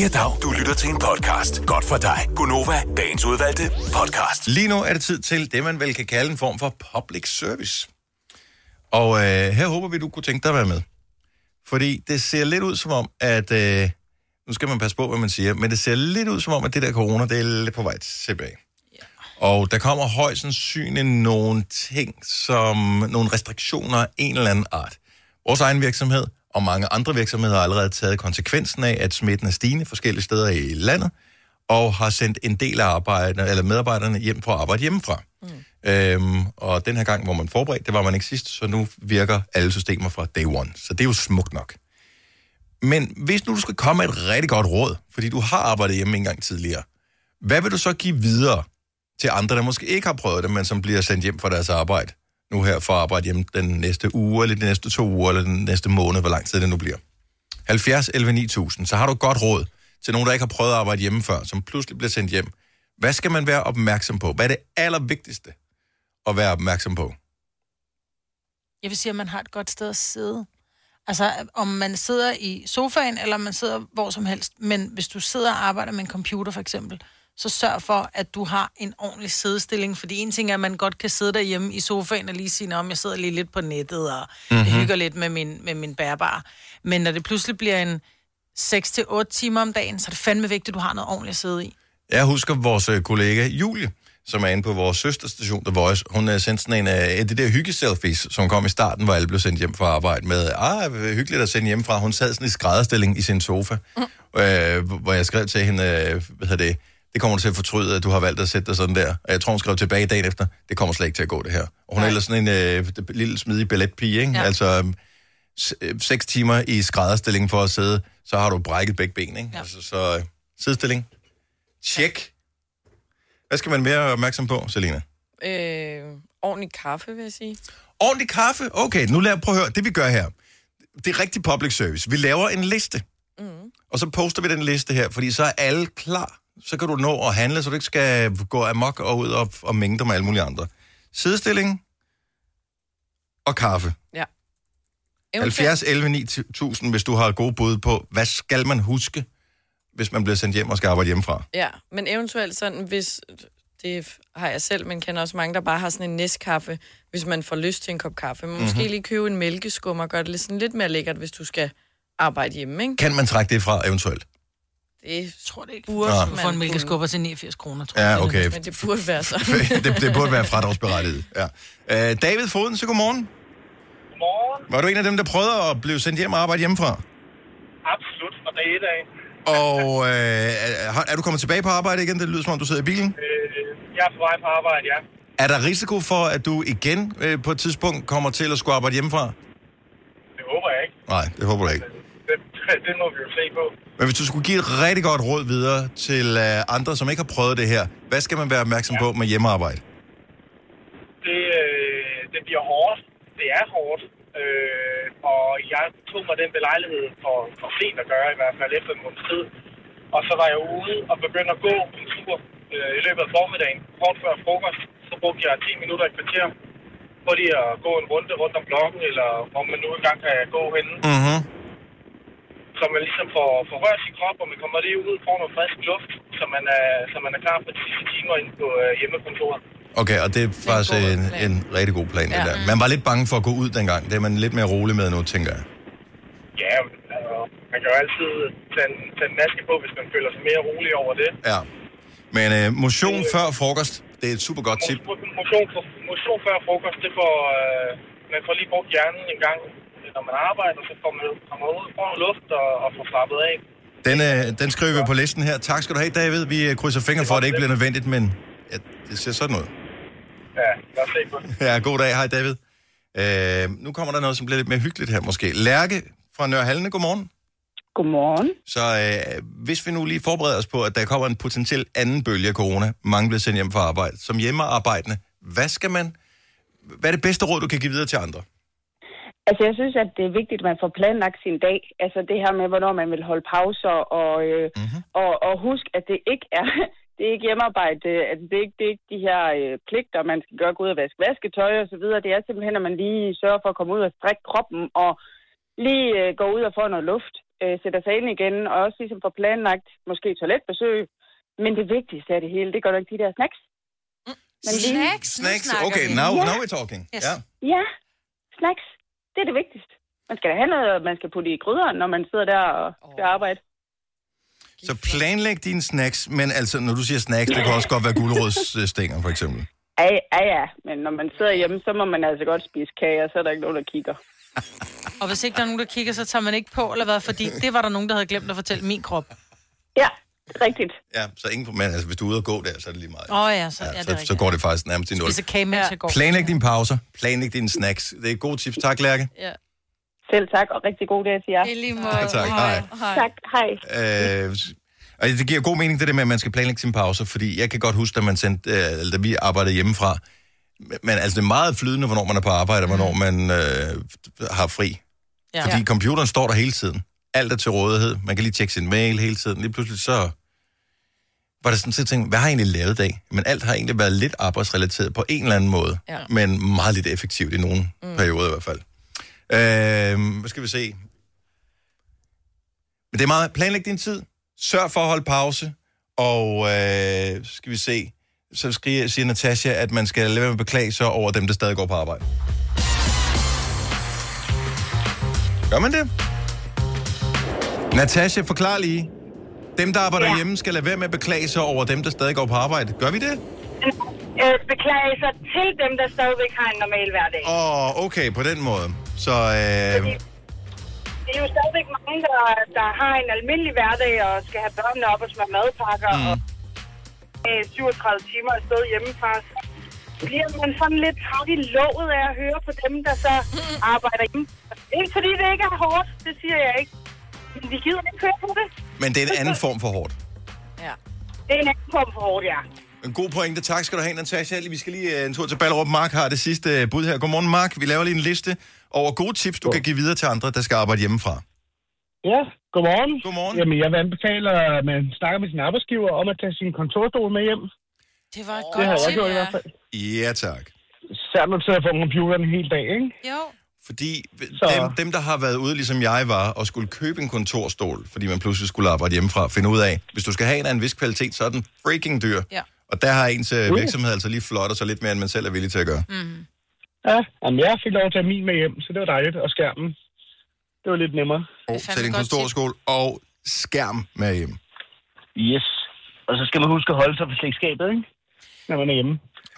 Ja, dag. Du lytter til en podcast. Godt for dig. Gunova, dagens udvalgte podcast. Lige nu er det tid til det, man vel kan kalde en form for public service. Og øh, her håber vi, du kunne tænke dig at være med. Fordi det ser lidt ud som om, at... Øh, nu skal man passe på, hvad man siger, men det ser lidt ud som om, at det der corona, det er lidt på vej tilbage. Og der kommer højst sandsynligt nogle ting, som nogle restriktioner af en eller anden art. Vores egen virksomhed og mange andre virksomheder har allerede taget konsekvensen af, at smitten er stigende forskellige steder i landet, og har sendt en del af arbejderne, eller medarbejderne hjem for at arbejde hjemmefra. Mm. Øhm, og den her gang, hvor man forberedt, det var man ikke sidst, så nu virker alle systemer fra day one. Så det er jo smukt nok. Men hvis nu du skal komme med et rigtig godt råd, fordi du har arbejdet hjemme en gang tidligere, hvad vil du så give videre til andre, der måske ikke har prøvet det, men som bliver sendt hjem fra deres arbejde, nu her for at arbejde hjemme den næste uge, eller de næste to uger, eller den næste måned, hvor lang tid det nu bliver. 70 11 9000, så har du godt råd til nogen, der ikke har prøvet at arbejde hjemme før, som pludselig bliver sendt hjem. Hvad skal man være opmærksom på? Hvad er det allervigtigste at være opmærksom på? Jeg vil sige, at man har et godt sted at sidde. Altså, om man sidder i sofaen, eller man sidder hvor som helst. Men hvis du sidder og arbejder med en computer, for eksempel, så sørg for, at du har en ordentlig sædestilling. Fordi en ting er, at man godt kan sidde derhjemme i sofaen og lige sige, om jeg sidder lige lidt på nettet, og mm-hmm. hygger lidt med min, med min bærbare. Men når det pludselig bliver en 6-8 timer om dagen, så er det fandme vigtigt, at du har noget ordentligt at sidde i. Jeg husker vores øh, kollega Julie, som er inde på vores søsterstation, The Voice. Hun har sendt sådan en af de der hyggeselfies, som kom i starten, hvor alle blev sendt hjem fra arbejde med, ah, hyggeligt at sende hjem fra. Hun sad sådan i skrædderstilling i sin sofa, mm. øh, hvor jeg skrev til hende, øh, hvad hedder det, det kommer du til at fortryde, at du har valgt at sætte dig sådan der. Og jeg tror, hun skrev tilbage dagen efter, det kommer slet ikke til at gå det her. Og hun Nej. er ellers sådan en øh, lille smidig balletpige, ikke? Ja. Altså, s- øh, seks timer i skrædderstilling for at sidde, så har du brækket begge ben, ikke? Ja. Altså, så øh, sidestilling. Tjek. Hvad skal man være opmærksom på, Selina? Øh, ordentlig kaffe, vil jeg sige. Ordentlig kaffe? Okay, nu lad prøv at høre. Det vi gør her, det er rigtig public service. Vi laver en liste. Mm. Og så poster vi den liste her, fordi så er alle klar. Så kan du nå at handle, så du ikke skal gå amok og ud og, og mængde dig med alle mulige andre. Sidestilling og kaffe. Ja. 70 11 9000, hvis du har gode bud på, hvad skal man huske, hvis man bliver sendt hjem og skal arbejde hjemmefra? Ja, men eventuelt sådan, hvis... Det har jeg selv, men kender også mange, der bare har sådan en næstkaffe, hvis man får lyst til en kop kaffe. Men mm-hmm. måske lige købe en mælkeskum og gøre det lidt, sådan lidt mere lækkert, hvis du skal arbejde hjemme, ikke? Kan man trække det fra eventuelt? Det tror det ikke. burde. Du får en mælkeskubber til 89 kroner, tror jeg. Ja, okay. Men det burde være (laughs) så. det, det burde være fradragsberettiget. Ja. Øh, David Foden, så godmorgen. Godmorgen. Var du en af dem, der prøvede at blive sendt hjem og arbejde hjemmefra? Absolut, fra dag et af. Og øh, er, er du kommet tilbage på arbejde igen? Det lyder som om, du sidder i bilen. Øh, jeg er på vej på arbejde, ja. Er der risiko for, at du igen øh, på et tidspunkt kommer til at skulle arbejde hjemmefra? Det håber jeg ikke. Nej, det håber du ikke. Det, må vi jo se på. Men hvis du skulle give et rigtig godt råd videre til øh, andre, som ikke har prøvet det her, hvad skal man være opmærksom ja. på med hjemmearbejde? Det, øh, det bliver hårdt. Det er hårdt. Øh, og jeg tog mig den belejlighed for, for sent at gøre, i hvert fald efter en måneds tid. Og så var jeg ude og begyndte at gå en tur øh, i løbet af formiddagen, kort før frokost. Så brugte jeg 10 minutter i kvarter på lige at gå en runde rundt om blokken, eller hvor man nu engang kan gå henne. Mm-hmm. Så man ligesom får, får rørt sin krop, og man kommer lige ud, får noget frisk luft, så man er, så man er klar på de sidste timer inde på øh, hjemmekontoret. Okay, og det er faktisk god en, plan. en rigtig god plan, ja. det der. Man var lidt bange for at gå ud dengang. Det er man lidt mere rolig med nu, tænker jeg. Ja, altså, man kan jo altid tage en, tage en maske på, hvis man føler sig mere rolig over det. Ja. Men øh, motion før frokost det er et super godt tip. Motion, for- motion før frokost, det får... Øh, man får lige brugt hjernen en gang, når man arbejder, så får man kommer ud, får luft og, og får slappet af. Den, øh, den skriver vi på listen her. Tak skal du have, David. Vi øh, krydser fingre for, at det ikke bliver nødvendigt, men ja, det ser sådan ud. Ja, lad os se på det. Ja, god dag. Hej, David. Øh, nu kommer der noget, som bliver lidt mere hyggeligt her måske. Lærke fra Nørre Halne, godmorgen. Godmorgen. Så øh, hvis vi nu lige forbereder os på, at der kommer en potentiel anden bølge af corona, mange bliver sendt hjem fra arbejde, som hjemmearbejdende, hvad skal man, hvad er det bedste råd, du kan give videre til andre? Altså, jeg synes, at det er vigtigt, at man får planlagt sin dag. Altså, det her med, hvornår man vil holde pauser, og, øh, mm-hmm. og, og husk, at det ikke er, (laughs) det er ikke hjemmearbejde, at det er ikke, det er ikke de her øh, pligter, man skal gøre, gå ud og vaske vasketøj og så videre. Det er simpelthen, at man lige sørger for at komme ud og strække kroppen, og lige øh, gå ud og få noget luft, øh, sætter sig ind igen, og også ligesom få planlagt, måske toiletbesøg. Men det vigtigste af det hele, det går nok de der snacks. Men lige- Snacks? Snacks, okay, now, now we're talking. Yes. Ja. Ja, snacks. Det er det vigtigste. Man skal da have noget, man skal putte i gryderen, når man sidder der og skal arbejde. Så planlæg dine snacks, men altså, når du siger snacks, det kan også godt være gulerodsstænger, for eksempel. Ja, ja, ja, men når man sidder hjemme, så må man altså godt spise kage, og så er der ikke nogen, der kigger. Og hvis ikke der er nogen, der kigger, så tager man ikke på, eller hvad? Fordi det var der nogen, der havde glemt at fortælle min krop. Ja, rigtigt. Ja, så ingen, men altså, hvis du er ude og gå der, så er det lige meget. Åh oh, ja, så, ja, ja, det er Så, så går det faktisk nærmest i nul. Spiser kage, mens jeg går. Planlæg dine pauser, planlæg dine snacks. Det er gode tips. Tak, Lærke. Ja. Selv tak, og rigtig god dag til jer. I lige måde. Ja, tak. Hej. Tak, hej. Øh, og det giver god mening, det der med, at man skal planlægge sine pauser, fordi jeg kan godt huske, da, man sendte, øh, eller da vi arbejdede hjemmefra, men altså det er meget flydende, hvornår man er på arbejde, og hvornår man øh, har fri. Ja. Fordi Ja. computeren står der hele tiden. Alt er til rådighed. Man kan lige tjekke sin mail hele tiden. Lige pludselig så var det sådan set tænkt, hvad har jeg egentlig lavet i dag? Men alt har egentlig været lidt arbejdsrelateret på en eller anden måde. Ja. Men meget lidt effektivt i nogle mm. perioder i hvert fald. Øh, hvad skal vi se? Men det er meget, planlæg din tid. Sørg for at holde pause. Og øh, skal vi se, så skriger, siger Natasha, at man skal lade være med at beklage sig over dem, der stadig går på arbejde. Gør man det? Natasha, forklar lige. Dem, der arbejder ja. hjemme, skal lade være med at beklage sig over dem, der stadig går på arbejde. Gør vi det? Øh, beklage sig til dem, der stadigvæk har en normal hverdag. Åh, oh, okay, på den måde. Så, øh, Det er jo stadigvæk mange, der, der har en almindelig hverdag og skal have børnene op og smøre madpakker mm. og øh, 37 timer afsted hjemmefra. Så bliver man sådan lidt træt i låget af at høre på dem, der så arbejder hjemme. Ikke fordi det ikke er hårdt, det siger jeg ikke. Men vi gider ikke høre på det. men det er en anden form for hårdt. Ja. Det er en anden form for hårdt, ja. En god pointe. Tak skal du have, Natasha. Vi skal lige øh, en tur til Ballerup. Mark har det sidste øh, bud her. Godmorgen, Mark. Vi laver lige en liste over gode tips, du kan give videre til andre, der skal arbejde hjemmefra. Ja, godmorgen. Godmorgen. Jamen, jeg vil anbefale, at man snakker med sin arbejdsgiver om at tage sin kontorstol med hjem. Det var et Det har godt jeg tip, gjort i ja. hvert fald. Ja, tak. Særligt når du sidder foran computeren en hel dag, ikke? Jo. Fordi dem, dem, der har været ude, ligesom jeg var, og skulle købe en kontorstol, fordi man pludselig skulle arbejde hjemmefra, finde ud af, hvis du skal have en af en vis kvalitet, så er den freaking dyr. Ja. Og der har ens Uh. virksomhed altså lige flot sig lidt mere, end man selv er villig til at gøre. Mm. Ja, jamen, jeg fik lov at have min med hjem, så det var dejligt. Og skærmen, det var lidt nemmere. Og sæt en kontorskål og skærm med hjem. Yes. Og så skal man huske at holde sig for slægtskabet, ikke? Når man er hjemme.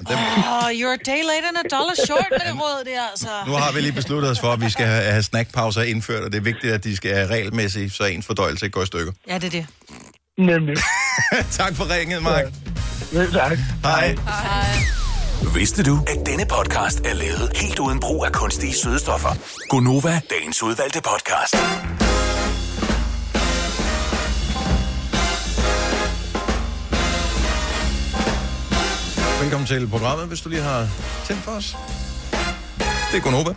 Oh, you're a day late and a dollar short med det råd der, altså. Nu har vi lige besluttet os for, at vi skal have, snackpauser indført, og det er vigtigt, at de skal være regelmæssige, så ens fordøjelse ikke går i stykker. Ja, det er det. Nemlig. (laughs) tak for ringet, Mark. Ja, tak. Hej. Vidste du, at denne podcast er lavet helt uden brug af kunstige sødestoffer? Gonova, dagens udvalgte podcast. Velkommen til programmet, hvis du lige har tændt for os. Det er Gunova.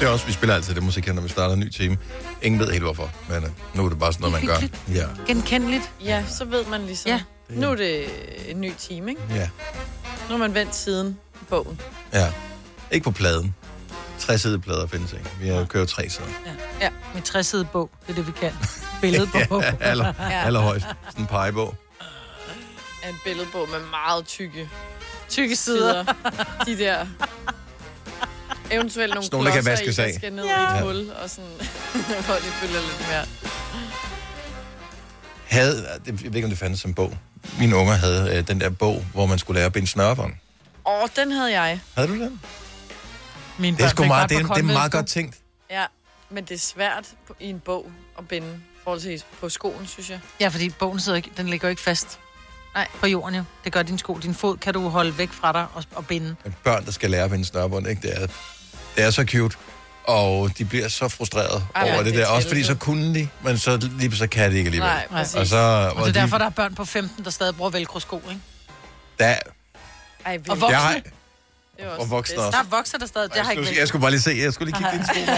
Det er også, vi spiller altid det musik her, når vi starter en ny time. Ingen ved helt hvorfor, men øh, nu er det bare sådan noget, man gør. Ja. Genkendeligt. Ja, så ved man ligesom. Ja. Nu er det en ny time, ikke? Ja. Nu har man vendt siden på bogen. ja. Ikke på pladen. Tre sidede plader findes ikke. Vi har kørt tre sider. Ja. ja. Med træsidet bog, det er det, vi kan. (laughs) Billede på. ja, aller, allerhøjst. Sådan en pegebog. Er en billedbog med meget tykke, tykke sider. De der... Eventuelt nogle Sådan der kan klodser i, vaskes der af. skal ned Ja. i et hul, og sådan, (laughs) hvor de fylder lidt mere. Havde, jeg ved ikke, om det fandtes som bog. mine unger havde øh, den der bog, hvor man skulle lære at binde snørebånd. Åh, den havde jeg. Havde du den? Mine Det er sgu fik meget, det er, det er meget godt tænkt. Ja, men det er svært på, i en bog at binde forholdsvis på skoen, synes jeg. Ja, fordi bogen sidder ikke, den ligger jo ikke fast. Nej. På jorden jo. Det gør din sko. Din fod kan du holde væk fra dig og, og binde. Men børn, der skal lære at binde snørbånd, ikke? Det er, det er så cute. Og de bliver så frustreret Ej, over ja, det det er der. Også fordi så kunne de, men så lige så kan de ikke alligevel. Nej, præcis. og så, Og hvor det er de, derfor, der er børn på 15, der stadig bruger velcro-sko, ikke? der, Ej, Og voksne. Jeg har- Det og voksne også. Der er voksne, der stadig... Det har jeg, ikke skulle, jeg skulle bare lige se, jeg skulle lige kigge dine sko. (laughs)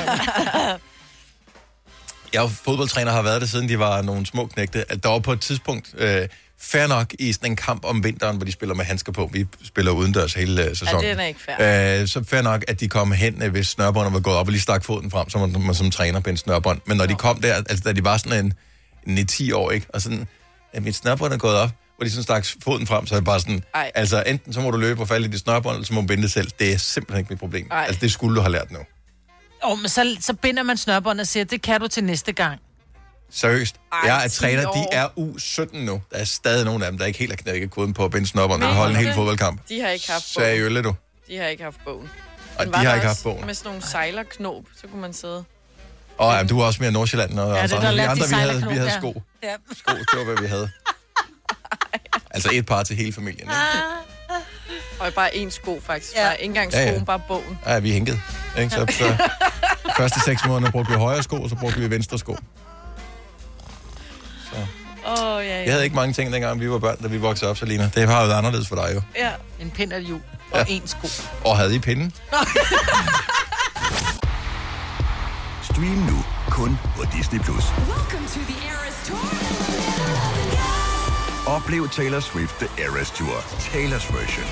Jeg er fodboldtræner, har været det, siden de var nogle små knægte. At der var på et tidspunkt, øh, fair nok i sådan en kamp om vinteren, hvor de spiller med handsker på. Vi spiller udendørs hele øh, sæsonen. Ja, den er ikke fair. Øh, så fair nok, at de kom hen, øh, hvis snørbåndet var gået op, og lige stak foden frem, så man, man som træner på en snørbånd. Men når de kom der, altså da de var sådan en, en 10 år, ikke? Og sådan, at mit snørbånd er gået op, hvor de sådan stak foden frem, så er det bare sådan, Ej. altså enten så må du løbe og falde i dit snørbånd, eller så må du binde det selv. Det er simpelthen ikke mit problem. Ej. Altså det skulle du have lært nu. Oh, men så, så binder man snørbånd og siger, det kan du til næste gang. Seriøst. Ej, jeg er 10 træner, de er U17 nu. Der er stadig nogle af dem, der ikke helt har knækket koden på at binde snørbånd, og holde en hel fodboldkamp. De har ikke haft bogen. Seriøst, du. De har ikke haft bogen. Og de har ikke haft bogen. Med sådan nogle sejlerknob, så kunne man sidde. Og ja, du er også mere Nordsjælland, og Ja, det er og der andre, de vi havde, sejlerknop, vi havde ja. sko. Ja. sko. Det var, hvad vi havde. (laughs) Altså et par til hele familien. Ikke? Og bare én sko, faktisk. Ja. Ja. Ikke engang Ja, skoen, ja. bare bogen. Ja, vi hænkede. Ikke? Så, så (laughs) første seks måneder brugte vi højre sko, og så brugte vi venstre sko. Åh, oh, ja, ja. Jeg havde ikke mange ting, dengang vi var børn, da vi voksede op, Selina. Det har jo været anderledes for dig jo. Ja. En pind af jul og Ja. en sko. Og havde I pinden? Stream nu kun på Disney+. Plus. Oplev Taylor Swift The Eras Tour, Taylor's version.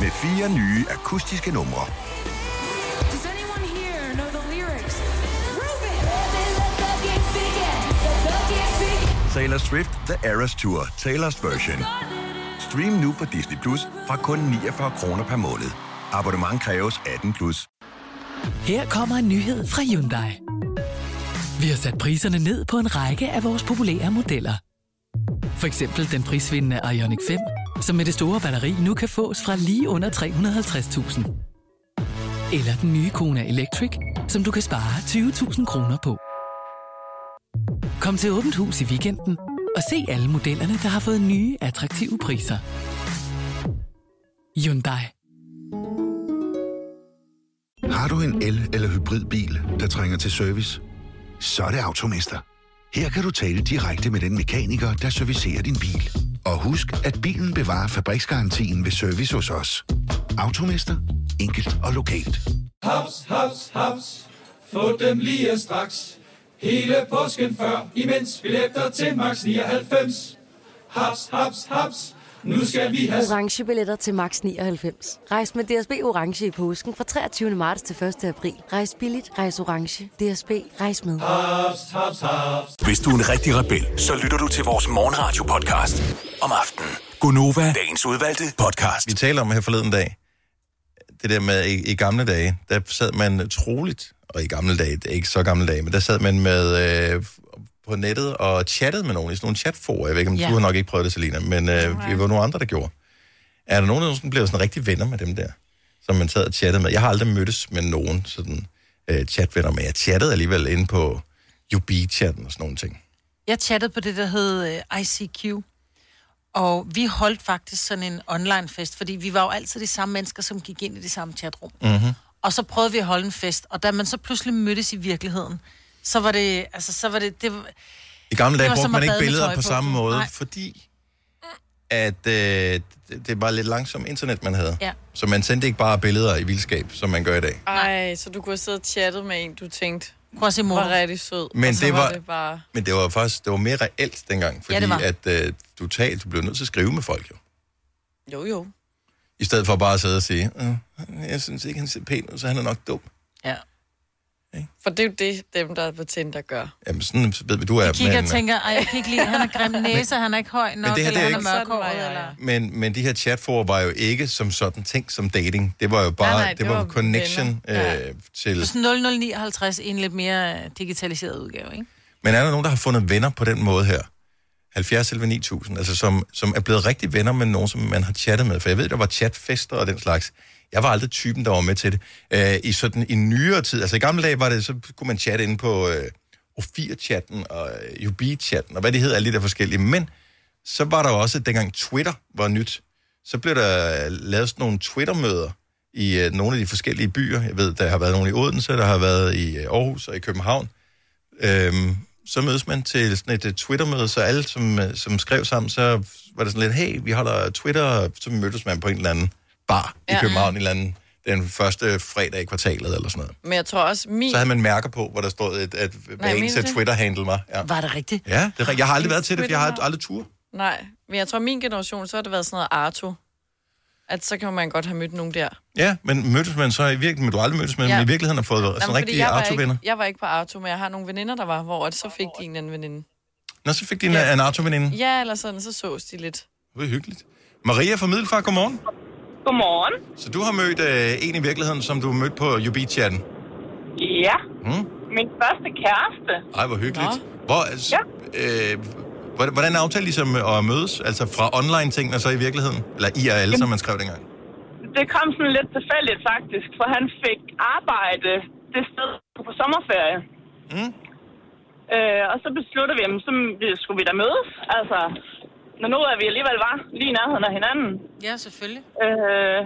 Med fire nye akustiske numre. Taylor Swift The Eras Tour, Taylor's version. Stream nu på Disney Plus fra kun 49 kroner per måned. Abonnement kræves 18 plus. Her kommer en nyhed fra Hyundai. Vi har sat priserne ned på en række af vores populære modeller. For eksempel den prisvindende Ioniq 5, som med det store batteri nu kan fås fra lige under 350.000. Eller den nye Kona Electric, som du kan spare 20.000 kroner på. Kom til Åbent Hus i weekenden og se alle modellerne, der har fået nye, attraktive priser. Hyundai. Har du en el- eller hybridbil, der trænger til service? Så er det Automester. Her kan du tale direkte med den mekaniker, der servicerer din bil. Og husk, at bilen bevarer fabriksgarantien ved service hos os. Automester. Enkelt og lokalt. Haps, haps, haps. Få dem lige straks. Hele påsken før, imens billetter til max 99. Haps, haps, haps. Nu skal vi have... Orange billetter til max 99. Rejs med DSB Orange i påsken fra 23. marts til 1. april. Rejs billigt, rejs orange. DSB, rejs med. Haps, haps, haps. Hvis du er en rigtig rebel, så lytter du til vores morgenradio-podcast om aftenen. Gunova, dagens udvalgte podcast. Vi taler om her forleden dag, det der med i, i gamle dage, der sad man troligt, og i gamle dage, det er ikke så gamle dage, men der sad man med øh, på nettet og chattede med nogen i sådan nogle chatforer. Jeg ved ikke, om Ja. du har nok ikke prøvet det, Selina, men øh, vi var nogle andre, der gjorde. Er der nogen, der sådan blev sådan rigtig venner med dem der, som man sad og chattede med? Jeg har aldrig mødtes med nogen sådan øh, chatvenner, men jeg chattede alligevel inde på UB-chatten og sådan nogle ting. Jeg chattede på det, der hed øh, ICQ. Og vi holdt faktisk sådan en online fest, fordi vi var jo altid de samme mennesker, som gik ind i det samme chatrum. Mm-hmm. Og så prøvede vi at holde en fest, og da man så pludselig mødtes i virkeligheden, så var det, altså, så var det, det var, I gamle dage brugte man ikke billeder på på. samme måde, Nej. fordi at øh, det, var lidt langsomt internet, man havde. Ja. Så man sendte ikke bare billeder i vildskab, som man gør i dag. Ej, så du kunne have siddet og chattet med en, du tænkte, Prøv at se mor. var rigtig sød. Men det var, var- det bare... Men det var faktisk det var mere reelt dengang, fordi Ja, at øh, du talte, du blev nødt til at skrive med folk jo. Jo, jo. I stedet for bare at sidde og sige, øh, jeg synes ikke, han ser pæn ud, så han er nok dum. Ja. For det er jo det, dem, der er på Tinder gør. Jamen sådan ved vi, du er. Jeg kigger og men, tænker, ej, jeg kan ikke lide, han har grim næse, han er ikke høj nok, det her, eller det er han er ikke- mørkhåret, eller... men, men de her chatforer var jo ikke som sådan ting som dating. Det var jo bare, Nej, nej, det, det var, var connection øh, til... Så sådan 0059 i en lidt mere digitaliseret udgave, ikke? Men er der nogen, der har fundet venner på den måde her? 70 11 9000, altså som, som er blevet rigtig venner med nogen, som man har chattet med. For jeg ved, der var chatfester og den slags. Jeg var aldrig typen, der var med til det. Øh, I sådan i nyere tid, altså i gamle dage var det, så kunne man chatte inde på øh, O4-chatten og øh, UB-chatten og hvad det hedder, alle de der forskellige. Men så var der også, dengang Twitter var nyt, så blev der øh, lavet sådan nogle Twitter-møder i øh, nogle af de forskellige byer. Jeg ved, der har været nogle i Odense, der har været i øh, Aarhus og i København. Øhm, så mødes man til sådan et uh, Twitter-møde, så alle, som, uh, som skrev sammen, så var det sådan lidt, hey, vi holder Twitter, så mødtes man på en eller anden bar ja. i. København, en eller anden, den første fredag i kvartalet eller sådan noget. Men jeg tror også, min... Så havde man mærker på, hvor der stod, et, at hvad ens? Twitter-handle var. Ja. Var det rigtigt? ja, det er. Jeg har aldrig været til det, for jeg har aldrig tur. Nej, men jeg tror, min generation, så har det været sådan noget Arto. At så kan man godt have mødt nogen der. Ja, men mødtes man så i virkeligheden, men du har aldrig mødtes med, ja. Ja. men i virkeligheden har fået sådan Jamen, fordi rigtige jeg var, Arto-venner. ikke, jeg var ikke på Arto, men jeg har nogle veninder, der var, hvor at så fik de en anden veninde. Nå, så fik de en, ja. en Arto-veninde. Ja, eller sådan, så sås de lidt. Det var hyggeligt. Maria fra Middelfart, godmorgen. Godmorgen. Så du har mødt øh, en i virkeligheden, som du har mødt på UB-chatten. Ja, Mm? min første kæreste. Ej, hvor hyggeligt. Hvor, altså, øh, hvordan- aftalte I ligesom at mødes? Altså fra online-ting og så i virkeligheden? Eller IRL, som man skrev dengang? Det kom sådan lidt tilfældigt faktisk, for han fik arbejde det sted på sommerferie. Mm. Øh, og så besluttede vi, at så skulle vi da mødes. Altså, når nu er vi alligevel var lige i nærheden af hinanden. Ja, selvfølgelig. Øh,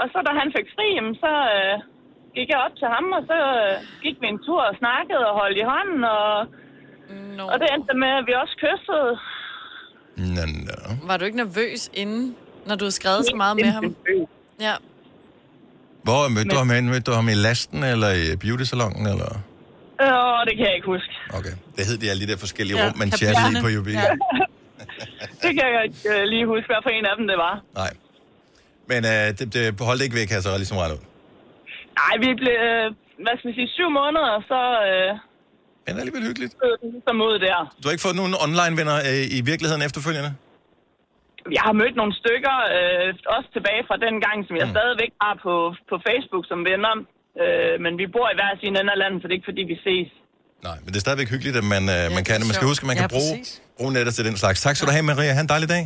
og så da han fik fri, så øh, gik jeg op til ham, og så øh, gik vi en tur og snakkede og holdt i hånden. Og, no. og det endte med, at vi også kyssede. Nå, nå. Var du ikke nervøs inden, når du havde skrevet så meget med ham? Ja. Hvor mødte du ham hen? Mødte du ham i lasten eller i beauty-salongen? Eller? Åh, det kan jeg ikke huske. Okay. Det hed de alle de der forskellige Ja, rum, man chattede i på UB. Ja. (laughs) det kan jeg ikke øh, lige huske, hvad for en af dem det var. Nej. Men øh, det, det holdt ikke væk, kan jeg så ligesom regne ud. Nej, vi blev, øh, hvad skal vi sige, syv måneder, og så... Øh, Men det er alligevel hyggeligt. Så den ligesom ud der. Du har ikke fået nogen online-venner øh, i virkeligheden efterfølgende? Jeg har mødt nogle stykker, øh, også tilbage fra den gang, som jeg mm. stadigvæk har på, på Facebook som venner. Øh, men vi bor i hver sin ende af landet, så det er ikke fordi, vi ses. Nej, men det er stadigvæk hyggeligt, at man, øh, man kan det. Man skal huske, at man Ja, kan bruge, præcis. bruge nettet til den slags. Tak skal du have, Maria. Ha' en dejlig dag.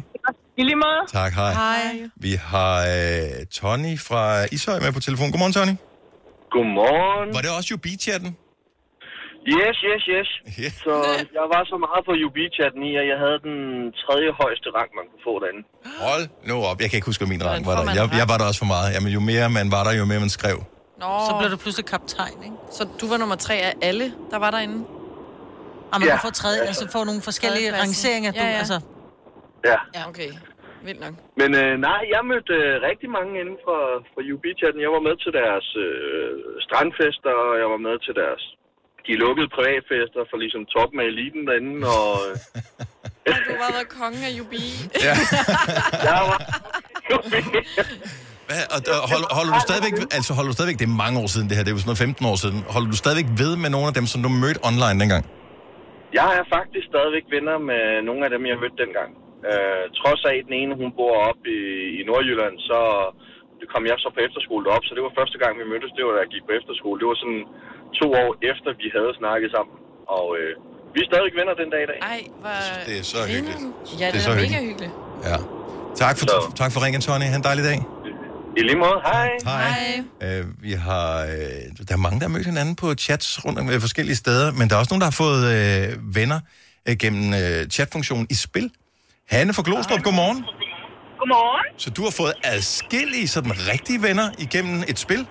I lige måde. Tak, hej. Hej. Vi har øh, Tony fra Ishøj med på telefon. Godmorgen, Tony. Godmorgen. Var det også UB-chatten? Yes, yes, yes. Yeah. Så jeg var så meget på UB-chatten i, at jeg havde den tredje højeste rang, man kunne få derinde. Hold nu op. Jeg kan ikke huske, hvad min rang var der. Jeg, jeg var der også for meget. Jamen, jo mere man var der, jo mere man skrev. Nå. Så blev du pludselig kaptajn, ikke? Så du var nummer tre af alle, der var derinde? Og man Ja. kan få tredje, altså få nogle forskellige rangeringer. Du, Ja, ja. Altså, Ja. Ja, okay. Vildt nok. Men øh, nej, jeg mødte øh, rigtig mange inden for, for UB-chatten. Jeg var med til deres øh, strandfester, og jeg var med til deres de lukkede privatfester for ligesom toppen af eliten derinde, og... Øh, (laughs) du har været kongen af Jubi. Ja. (laughs) jeg var... Hvad, og, og hold, holder du stadigvæk, altså holder du stadigvæk, det er mange år siden det her, det er jo sådan noget 15 år siden, holder du stadigvæk ved med nogle af dem, som du mødte online dengang? Jeg er faktisk stadigvæk venner med nogle af dem, jeg mødte dengang. Øh, trods af, at den ene, hun bor op i, i Nordjylland, så kom jeg så på efterskole op, så det var første gang, vi mødtes, det var da jeg gik på efterskole. Det var sådan to år efter, vi havde snakket sammen. Og øh, vi er stadigvæk venner den dag i dag. Ej, hvor... Det er så hyggeligt. Ja, det, Det er er, så mega hyggeligt. hyggeligt. Ja. Tak for, tak for ringen, Tony. Ha' en dejlig dag. I lige måde. Hej. Hej. Øh, vi har, øh, der er mange, der har mødt hinanden på chats rundt om øh, forskellige steder, men der er også nogen, der har fået øh, venner øh, gennem øh, chatfunktionen i spil. Hanne fra Glostrup, godmorgen. Godmorgen. Så du har fået adskillige sådan rigtige venner igennem et spil?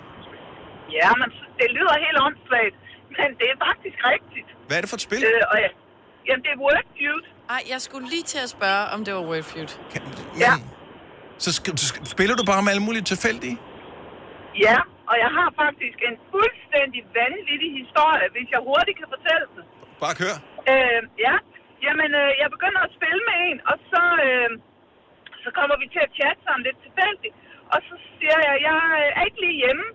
Ja, men det lyder helt åndssvagt, men det er faktisk rigtigt. Hvad er det for et spil? Øh, og ja, jamen, det er Wordfeud. Ej, jeg skulle lige til at spørge, om det var Wordfeud. Ja. Så sk- sk- spiller du bare med alle mulige tilfældige? Ja, og jeg har faktisk en fuldstændig vanvittig historie, hvis jeg hurtigt kan fortælle den. Bare kør. Øh, ja, jamen, øh, jeg begynder at spille med en, og så, øh, så kommer vi til at chatte sammen lidt tilfældigt. Og så siger jeg, jeg er ikke lige hjemme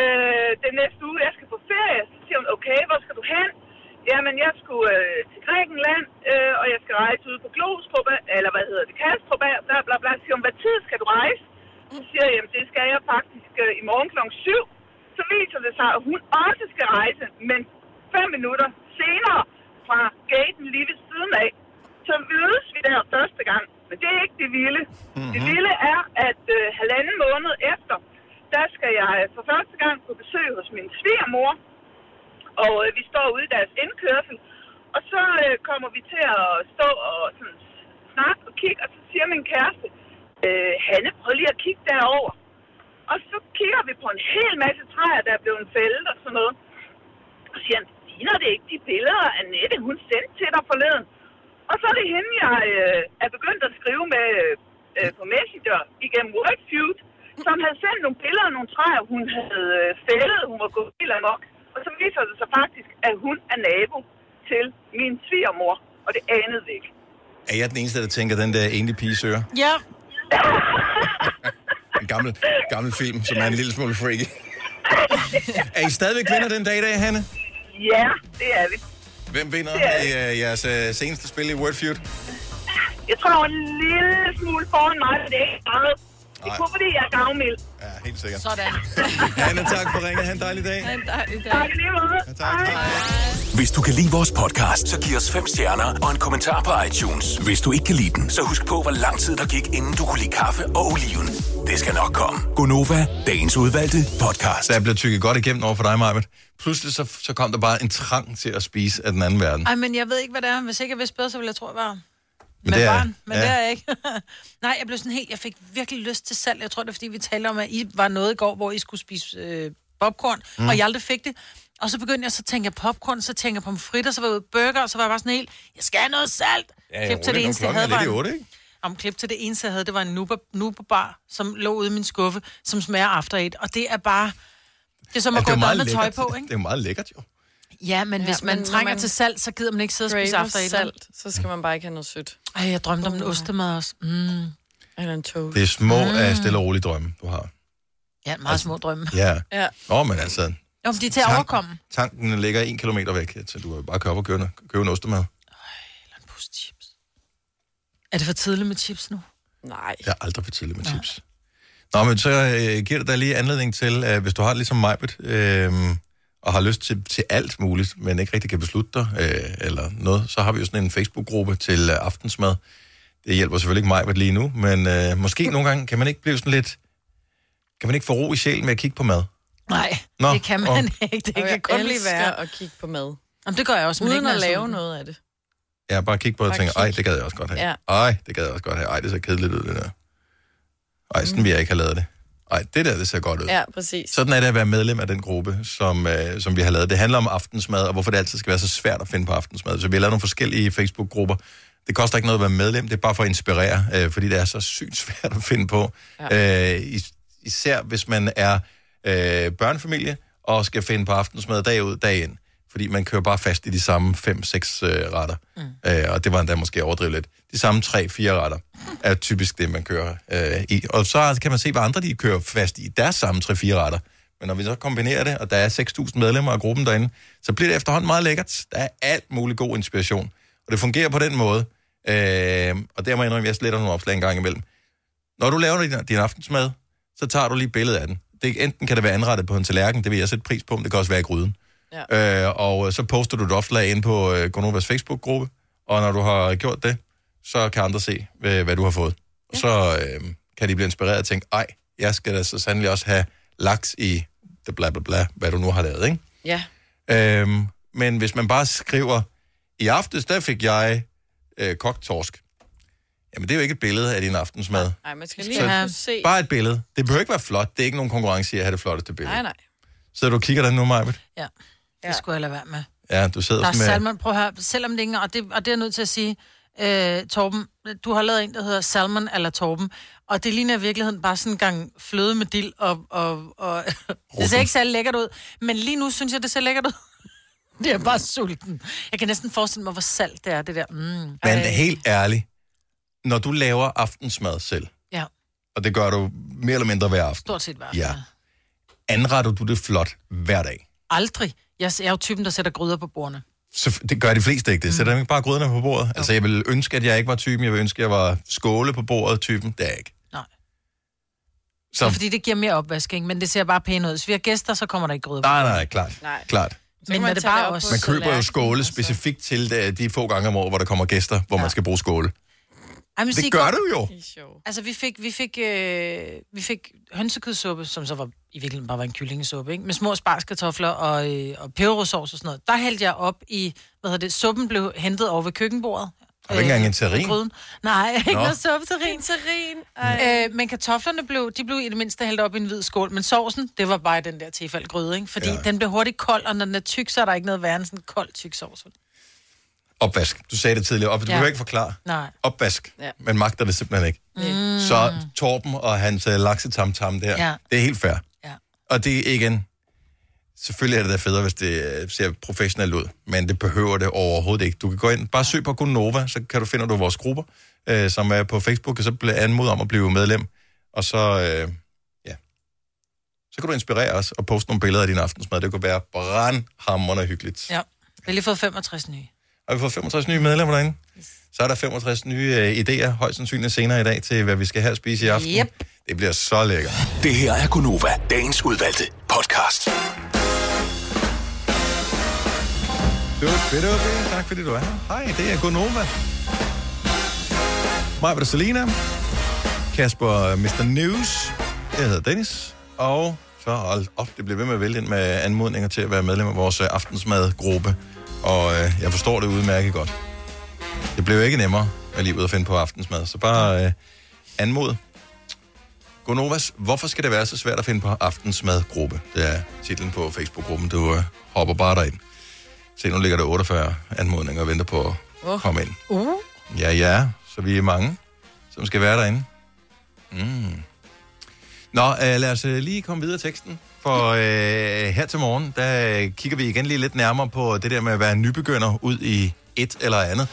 øh, den næste uge, jeg skal på ferie. Så siger hun, okay, hvor skal du hen? Jamen, jeg skulle øh, til Grækenland, øh, og jeg skal rejse ud på Glostrup, eller hvad hedder det, Kastrup, bla bla bla. Så siger hun, hvad tid skal du rejse? Så siger jeg, jamen, det skal jeg faktisk øh, i morgen kl. 7. Så viser det sig, at hun også skal rejse, men fem minutter senere fra gaten lige ved siden af. Så mødes vi der første gang. Men det er ikke det vilde. Mhm. Det vilde er, at øh, halvanden måned efter, der skal jeg for første gang på besøg hos min svigermor. Og øh, vi står ude i deres indkørsel. Og så øh, kommer vi til at stå og sådan, snakke og kigge, og så siger min kæreste, øh, Hanne, prøv lige at kigge derover. Og så kigger vi på en hel masse træer, der er blevet fældet og sådan noget. Og siger han, ligner det ikke de billeder, Annette, hun sendte til dig forleden? Og så er det hende, jeg øh, er begyndt at skrive med øh, på Messenger igennem Wordfeud, som havde sendt nogle billeder af nogle træer, hun havde øh, fældet. Hun var gået helt amok. Og så viser det sig faktisk, at hun er nabo til min svigermor. Og det anede vi ikke. Er jeg den eneste, der tænker, den der enlige pige søger? Ja. En gammel, gammel film, som er en lille smule freaky. er I stadigvæk vinder den dag i dag, Hanne? Ja, det er vi. Hvem vinder er i uh, jeres uh, seneste spil i Wordfeud? Jeg tror, der var en lille smule foran mig, men det er ikke meget. Det er kun fordi, jeg er gavmild. Ja, helt sikkert. Sådan. (laughs) Hanne, tak for ringet. Ha' en dejlig dag. Ha' en dejlig dag. Tak lige måde. Ja, tak. Hej. Hvis du kan lide vores podcast, så giv os fem stjerner og en kommentar på iTunes. Hvis du ikke kan lide den, så husk på, hvor lang tid der gik, inden du kunne lide kaffe og oliven. Det skal nok komme. Gonova, dagens udvalgte podcast. Jeg blev tykket godt igennem over for dig, Marvind. Pludselig så, så kom der bare en trang til at spise af den anden verden. Ej, men jeg ved ikke, hvad det er. Hvis ikke jeg vidste bedre, så ville jeg tro, jeg var Men med det er- barn. Men ja. det er jeg ikke. (laughs) Nej, jeg blev sådan helt... Jeg fik virkelig lyst til salg. Jeg tror, det er, fordi vi talte om, at I var noget i går, hvor I skulle spise øh, popcorn, Mm. og jeg aldrig fik det. Og så begyndte jeg så at tænke popcorn, så tænker jeg på fritter, så var jeg burger, og så var jeg bare sådan helt, jeg skal have noget salt. Ja, Klip til det eneste, jeg havde, var en, ikke? om klip til det eneste, jeg havde, det var en nuba, bar, som lå ude i min skuffe, som smager after eight. Og det er bare... Det er som at Ja, gå med tøj lækkert. på, ikke? Det er jo meget lækkert, jo. Ja, men Ja, hvis man men trænger man til salt, så gider man ikke sidde og spise after salt, så skal man bare ikke have noget sødt. Ej, jeg drømte om en ostemad også. Mm. Eller en toast. Det er små Mm. af stille og rolige drømme, du har. Ja, meget små drømme. Ja. Ja. Nå, men altså, Jo, men de er til at overkomme. tanken ligger en kilometer væk, så du kan bare køre op og købe, købe en ostemad. Er det for tidligt med chips nu? Nej. Det er aldrig for tidligt med chips. Nå, men så øh, giver det dig lige anledning til, at hvis du har det ligesom mig, øh, og har lyst til, til alt muligt, men ikke rigtig kan beslutte dig, øh, eller noget, så har vi jo sådan en Facebook-gruppe til øh, aftensmad. Det hjælper selvfølgelig ikke mig lige nu, men øh, måske nogle gange kan man ikke blive sådan lidt... Kan man ikke få ro i sjælen med at kigge på mad? Nej, Nå, det kan man og- ikke. Det kan kun blive elsker værre. at kigge på mad. Jamen, det gør jeg også, men Uden ikke, når at jeg lave noget af det. Ja, bare kigge på det og tænke, ej, det gad jeg også godt have. Ja. Ej, det gad jeg også godt have. Ej, det ser kedeligt ud, det der. Ej, sådan vil jeg ikke have lavet det. Ej, det der, det ser godt ud. Ja, præcis. Sådan er det at være medlem af den gruppe, som, øh, som vi har lavet. Det handler om aftensmad, og hvorfor det altid skal være så svært at finde på aftensmad. Så vi har lavet nogle forskellige Facebook-grupper. Det koster ikke noget at være medlem, det er bare for at inspirere, øh, fordi det er så sygt svært at finde på. Ja. Øh, is- især hvis man er øh, børnefamilie og skal finde på aftensmad dag ud, dag ind. Fordi man kører bare fast i de samme 5-6 øh, retter. Mm. Øh, og det var endda måske overdrivet lidt. De samme 3-4 retter er typisk det, man kører øh, i. Og så kan man se, hvad andre de kører fast i deres samme 3-4 retter. Men når vi så kombinerer det, og der er 6.000 medlemmer af gruppen derinde, så bliver det efterhånden meget lækkert. Der er alt mulig god inspiration. Og det fungerer på den måde. Øh, og der må jeg indrømme, at jeg sletter nogle opslag en gang imellem. Når du laver din, din aftensmad, så tager du lige et billede af den. Det, enten kan det være anrettet på en tallerken, det vil jeg sætte pris på, men det kan også være i gryden. Ja. Øh, og så poster du et opslag ind på øh, Gonovas Facebook-gruppe, og når du har gjort det, så kan andre se, hvad, hvad du har fået. Ja. Så øh, kan de blive inspireret og tænke, ej, jeg skal da så sandelig også have laks i det bla bla bla, hvad du nu har lavet, ikke? Ja. Øhm, men hvis man bare skriver, i aftes, der fik jeg øh, kogt torsk. Jamen, det er jo ikke et billede af din aftensmad. Nej, man skal lige Så have se. Bare et billede. Det behøver ikke være flot. Det er ikke nogen konkurrence i at have det flotteste billede. Nej, nej. Så du kigger der nu, Majbet? Ja, det skulle jeg lade være med. Ja, du sidder Lars med... Salmon, prøv at høre, selvom det ikke, og det, og det er jeg nødt til at sige, øh, Torben, du har lavet en, der hedder Salmon eller Torben, og det ligner i virkeligheden bare sådan en gang fløde med dild, og, og, og (laughs) det ser ikke særlig lækkert ud, men lige nu synes jeg, det ser lækkert ud. (laughs) Det er bare sulten. Jeg kan næsten forestille mig, hvor salt det er, det der. Mm. Men helt ærligt, når du laver aftensmad selv, Ja, og det gør du mere eller mindre hver aften, stort set hver. ja, anretter du det flot hver dag? Aldrig. Jeg jeg er jo typen, der sætter gryder på bordene. Så det gør de fleste ikke det. Sætter de ikke bare gryderne på bordet? Altså, jeg vil ønske, at jeg ikke var typen. Jeg vil ønske, at jeg var skåle på bordet typen. Det er jeg ikke. Nej. Så, Så... Fordi det giver mere opvask, ikke? men det ser bare pænt ud. Hvis vi har gæster, så kommer der ikke gryder på. nej, nej, klart. Nej. klart. Men man er det bare det også... Man køber jo skåle specifikt til de, de få gange om året, hvor der kommer gæster, hvor man skal bruge skåle. Ej, men Det gør du jo. Altså, vi fik, vi fik, øh, vi fik hønsekødsuppe, som så var i virkeligheden bare var en kyllingesuppe, ikke? Med små sparskartofler og, øh, og peberrodsovs og sådan noget. Der hældte jeg op i, hvad hedder det, suppen blev hentet over ved køkkenbordet. Har du ikke engang en terrin? Gryden. Nej, ikke Nå. noget suppe terrin. terrin. Øh, men kartoflerne blev, de blev i det mindste hældt op i en hvid skål, men sovsen, det var bare den der tilfældgryde, ikke? Fordi ja. den blev hurtigt kold, og når den er tyk, så er der ikke noget værre end sådan en kold, tyk sovs. Opvask. Du sagde det tidligere. Op, du Ja. behøver ikke forklare. Nej. Opvask. Ja. Man magter det simpelthen ikke. Mm. Så Torben og hans uh, laksetamtam der, Ja. det er helt fair. Ja. Og det er igen, selvfølgelig er det da federe, hvis det uh, ser professionelt ud, men det behøver det overhovedet ikke. Du kan gå ind, bare søg på Gunova, så kan du finde du vores grupper, uh, som er på Facebook, og så bliver anmodet om at blive medlem. Og så, uh, ja, så kan du inspirere os og poste nogle billeder af din aftensmad. Det kunne være brandhammerende hyggeligt. Ja. Vi har lige fået 65 nye. Har vi fået 65 nye medlemmer derinde? Så er der 65 nye øh, idéer, højst sandsynligt senere i dag, til hvad vi skal have at spise i aften. Yep. Det bliver så lækkert. Det her er Gunova, dagens udvalgte podcast. Dubidubi. Tak fordi du er her. Hej, det er Gunova. Mig var det Selina. Kasper øh, Mr. News. Jeg hedder Dennis. Og så hold op, det bliver ved med at vælge ind med anmodninger til at være medlem af vores øh, aftensmadgruppe. Og øh, jeg forstår det udmærket godt. Det blev ikke nemmere at lige ud at finde på aftensmad. Så bare øh, anmod. Gonovas, hvorfor skal det være så svært at finde på aftensmadgruppe? Det er titlen på Facebook-gruppen. Du øh, hopper bare derind. Se, nu ligger der 48 anmodninger og venter på at Åh. komme ind. Uh. Ja, ja, så vi er mange, som skal være derinde. Mm. Nå, øh, lad os øh, lige komme videre i teksten. For øh, her til morgen, der øh, kigger vi igen lige lidt nærmere på det der med at være nybegynder ud i et eller andet.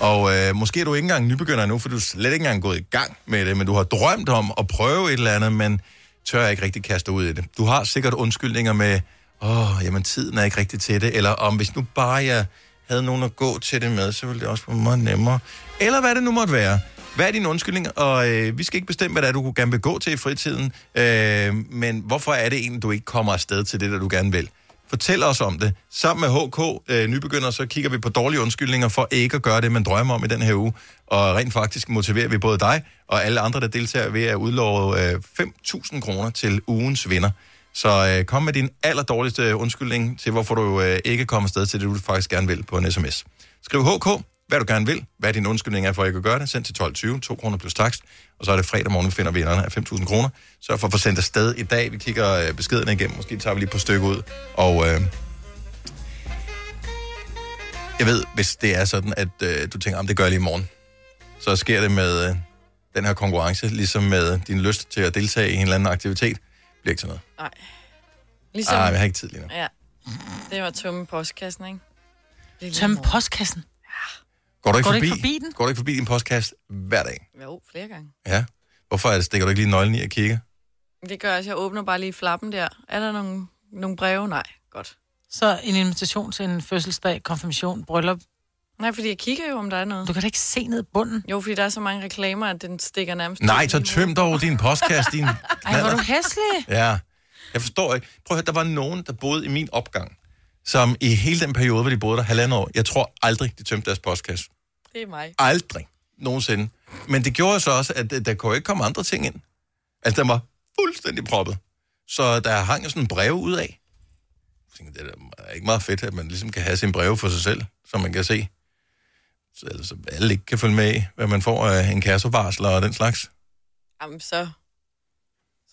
Og øh, måske er du ikke engang nybegynder nu, for du er slet ikke engang gået i gang med det, men du har drømt om at prøve et eller andet, men tør ikke rigtig kaste ud i det. Du har sikkert undskyldninger med, åh, jamen tiden er ikke rigtig til det, eller om hvis nu bare jeg havde nogen at gå til det med, så ville det også være meget nemmere. Eller hvad det nu måtte være. Hvad er din undskyldning? Og øh, vi skal ikke bestemme, hvad det er, du gerne vil gå til i fritiden. Øh, men hvorfor er det egentlig, du ikke kommer afsted til det, der du gerne vil? Fortæl os om det. Sammen med HK øh, Nybegynder, så kigger vi på dårlige undskyldninger for ikke at gøre det, man drømmer om i den her uge. Og rent faktisk motiverer vi både dig og alle andre, der deltager ved at udlove øh, 5.000 kroner til ugens vinder. Så øh, kom med din allerdårligste undskyldning til, hvorfor du øh, ikke kommer afsted til det, du faktisk gerne vil på en sms. Skriv HK, hvad du gerne vil, hvad din undskyldning er for at gøre det. Send til 12.20, 2 kroner plus takst. Og så er det fredag morgen, vi finder vinderne af 5.000 kroner. Så for at få sendt afsted i dag. Vi kigger øh, beskederne igennem. Måske tager vi lige på stykke ud. Og øh, jeg ved, hvis det er sådan, at øh, du tænker, om det gør jeg lige i morgen. Så sker det med øh, den her konkurrence, ligesom med din lyst til at deltage i en eller anden aktivitet. Bliver ikke til noget. Nej. Ligesom... Ej, jeg har ikke tid lige nu. Ja. Det var tomme postkassen, ikke? Tømme postkassen. Går du ikke, Går du forbi, ikke forbi den? Går du ikke forbi din postkasse hver dag? Jo, flere gange. Ja. Hvorfor er det, stikker du ikke lige nøglen i og kigger? Det gør jeg også. Jeg åbner bare lige flappen der. Er der nogle, nogle breve? Nej. Godt. Så en invitation til en fødselsdag, konfirmation, bryllup. Nej, fordi jeg kigger jo, om der er noget. Du kan da ikke se ned i bunden. Jo, fordi der er så mange reklamer, at den stikker nærmest... Nej, så tøm dog din postkasse, din (laughs) Ej, hvor er du hæslig. Ja, jeg forstår ikke. Prøv at høre, der var nogen, der boede i min opgang, som i hele den periode, hvor de boede der halvandet år, jeg tror aldrig, de tømte deres postkasse. Det er mig. Aldrig. Nogensinde. Men det gjorde så også, at der kunne ikke komme andre ting ind. Altså, den var fuldstændig proppet. Så der hang jo sådan en brev ud af. Jeg tænkte, det er ikke meget fedt, at man ligesom kan have sin breve for sig selv, som man kan se. Så altså, alle ikke kan følge med i, hvad man får af en kassevarsler og den slags. Jamen, så...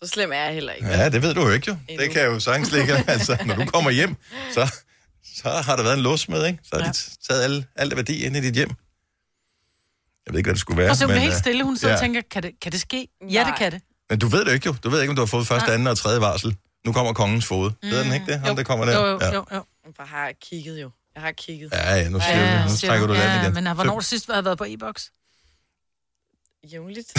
Så slem er jeg heller ikke. Ja, det ved du jo ikke jo. Det kan jeg jo sagtens ligge. altså, når du kommer hjem, så, så har der været en lås med, ikke? Så har ja. de taget alt det værdi ind i dit hjem. Jeg ved ikke, hvad det skulle være. Og så hun men, er helt øh, stille. Hun sidder ja. og tænker, kan det, kan det ske? Ja, det kan det. Men du ved det ikke jo. Du ved ikke, om du har fået første, Nej. anden og tredje varsel. Nu kommer kongens fod. Mm. Ved den ikke det? Ham, der kommer der. Jo, jo, ja. jo, jo. Jeg har kigget jo. Jeg har kigget. Ja, ja, nu siger du- nu siger trækker du land igen. Men hvornår Så- det sidst har været på e-boks? Jævnligt. (laughs)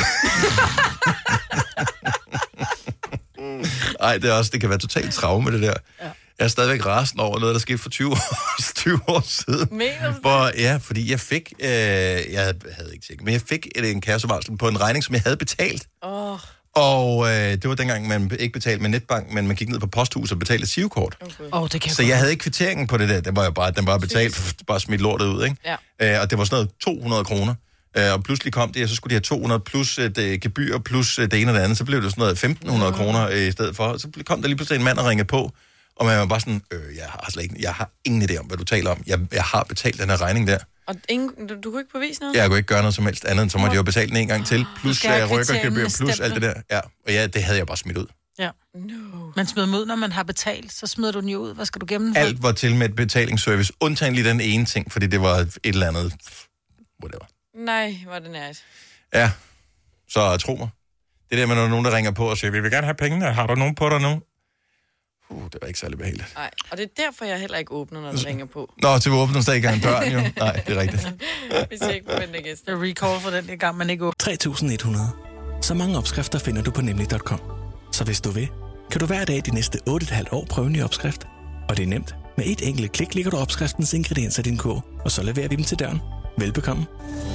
Ej, det, er også, det kan være totalt traume, det der. Ja. Jeg er stadigvæk rasende over noget, der skete for 20 år, (laughs) 20 år siden. Mener du Hvor, ja, fordi jeg fik, øh, jeg havde ikke tjekket, men jeg fik et, en kassevarsel på en regning, som jeg havde betalt. Åh, oh, Og øh, det var dengang, man ikke betalte med netbank, men man gik ned på posthuset og betalte sivkort. okay. Åh, oh, det kan Så jeg havde ikke kvitteringen på det der. Det var jo bare, den var betalt, (laughs) bare smidt lortet ud, ikke? Ja. Øh, og det var sådan noget 200 kroner. Øh, og pludselig kom det, og så skulle de have 200 plus et øh, gebyr, plus øh, det ene og det andet. Så blev det sådan noget 1500 mm. kroner øh, i stedet for. Så kom der lige pludselig en mand og ringede på, og man var bare sådan, øh, jeg har slet ikke, jeg har ingen idé om, hvad du taler om. Jeg, jeg har betalt den her regning der. Og ingen, du, du kunne ikke bevise noget? Jeg kunne ikke gøre noget som helst andet, end så måtte jeg jo betale den en gang til, plus skal øh, rykker, gebyr, plus alt det der. Ja, og ja, det havde jeg bare smidt ud. Ja. No. Man smider ud, når man har betalt, så smider du den jo ud. Hvad skal du for? Alt var til med et betalingsservice, undtagen lige den ene ting, fordi det var et eller andet. Whatever. Nej, hvor er det nært. Ja, så tro mig. Det der med, når nogen, der ringer på og siger, vi vil gerne have pengene, har du nogen på dig nu? Uh, det var ikke særlig behageligt. Nej, og det er derfor, jeg heller ikke åbner, når der ringer på. Nå, til åbningsdag ikke engang døren jo. (laughs) Nej, det er rigtigt. (laughs) Hvis jeg ikke forventer gæster. Det er recall for den gang, man ikke åbner. 3100. Så mange opskrifter finder du på nemlig.com. Så hvis du vil, kan du hver dag de næste 8,5 år prøve en ny opskrift. Og det er nemt. Med et enkelt klik ligger du opskriftens ingredienser i din kog, og så leverer vi dem til døren. Velbekomme.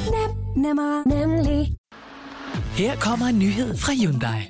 Nem, nemmer, nemlig. Her kommer en nyhed fra Hyundai.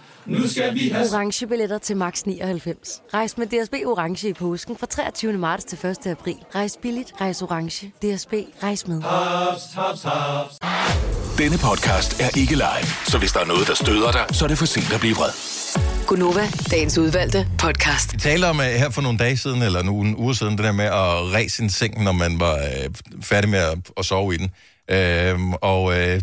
Nu skal vi have... Orange billetter til max 99. Rejs med DSB Orange i påsken fra 23. marts til 1. april. Rejs billigt, rejs orange. DSB, rejs med. Haps, haps, haps. Denne podcast er ikke live, så hvis der er noget, der støder dig, så er det for sent at blive vred. Gunova, dagens udvalgte podcast. Vi talte om uh, her for nogle dage siden, eller nogle uger siden, det der med at ræse sin seng, når man var uh, færdig med at, at sove i den. Uh, og uh,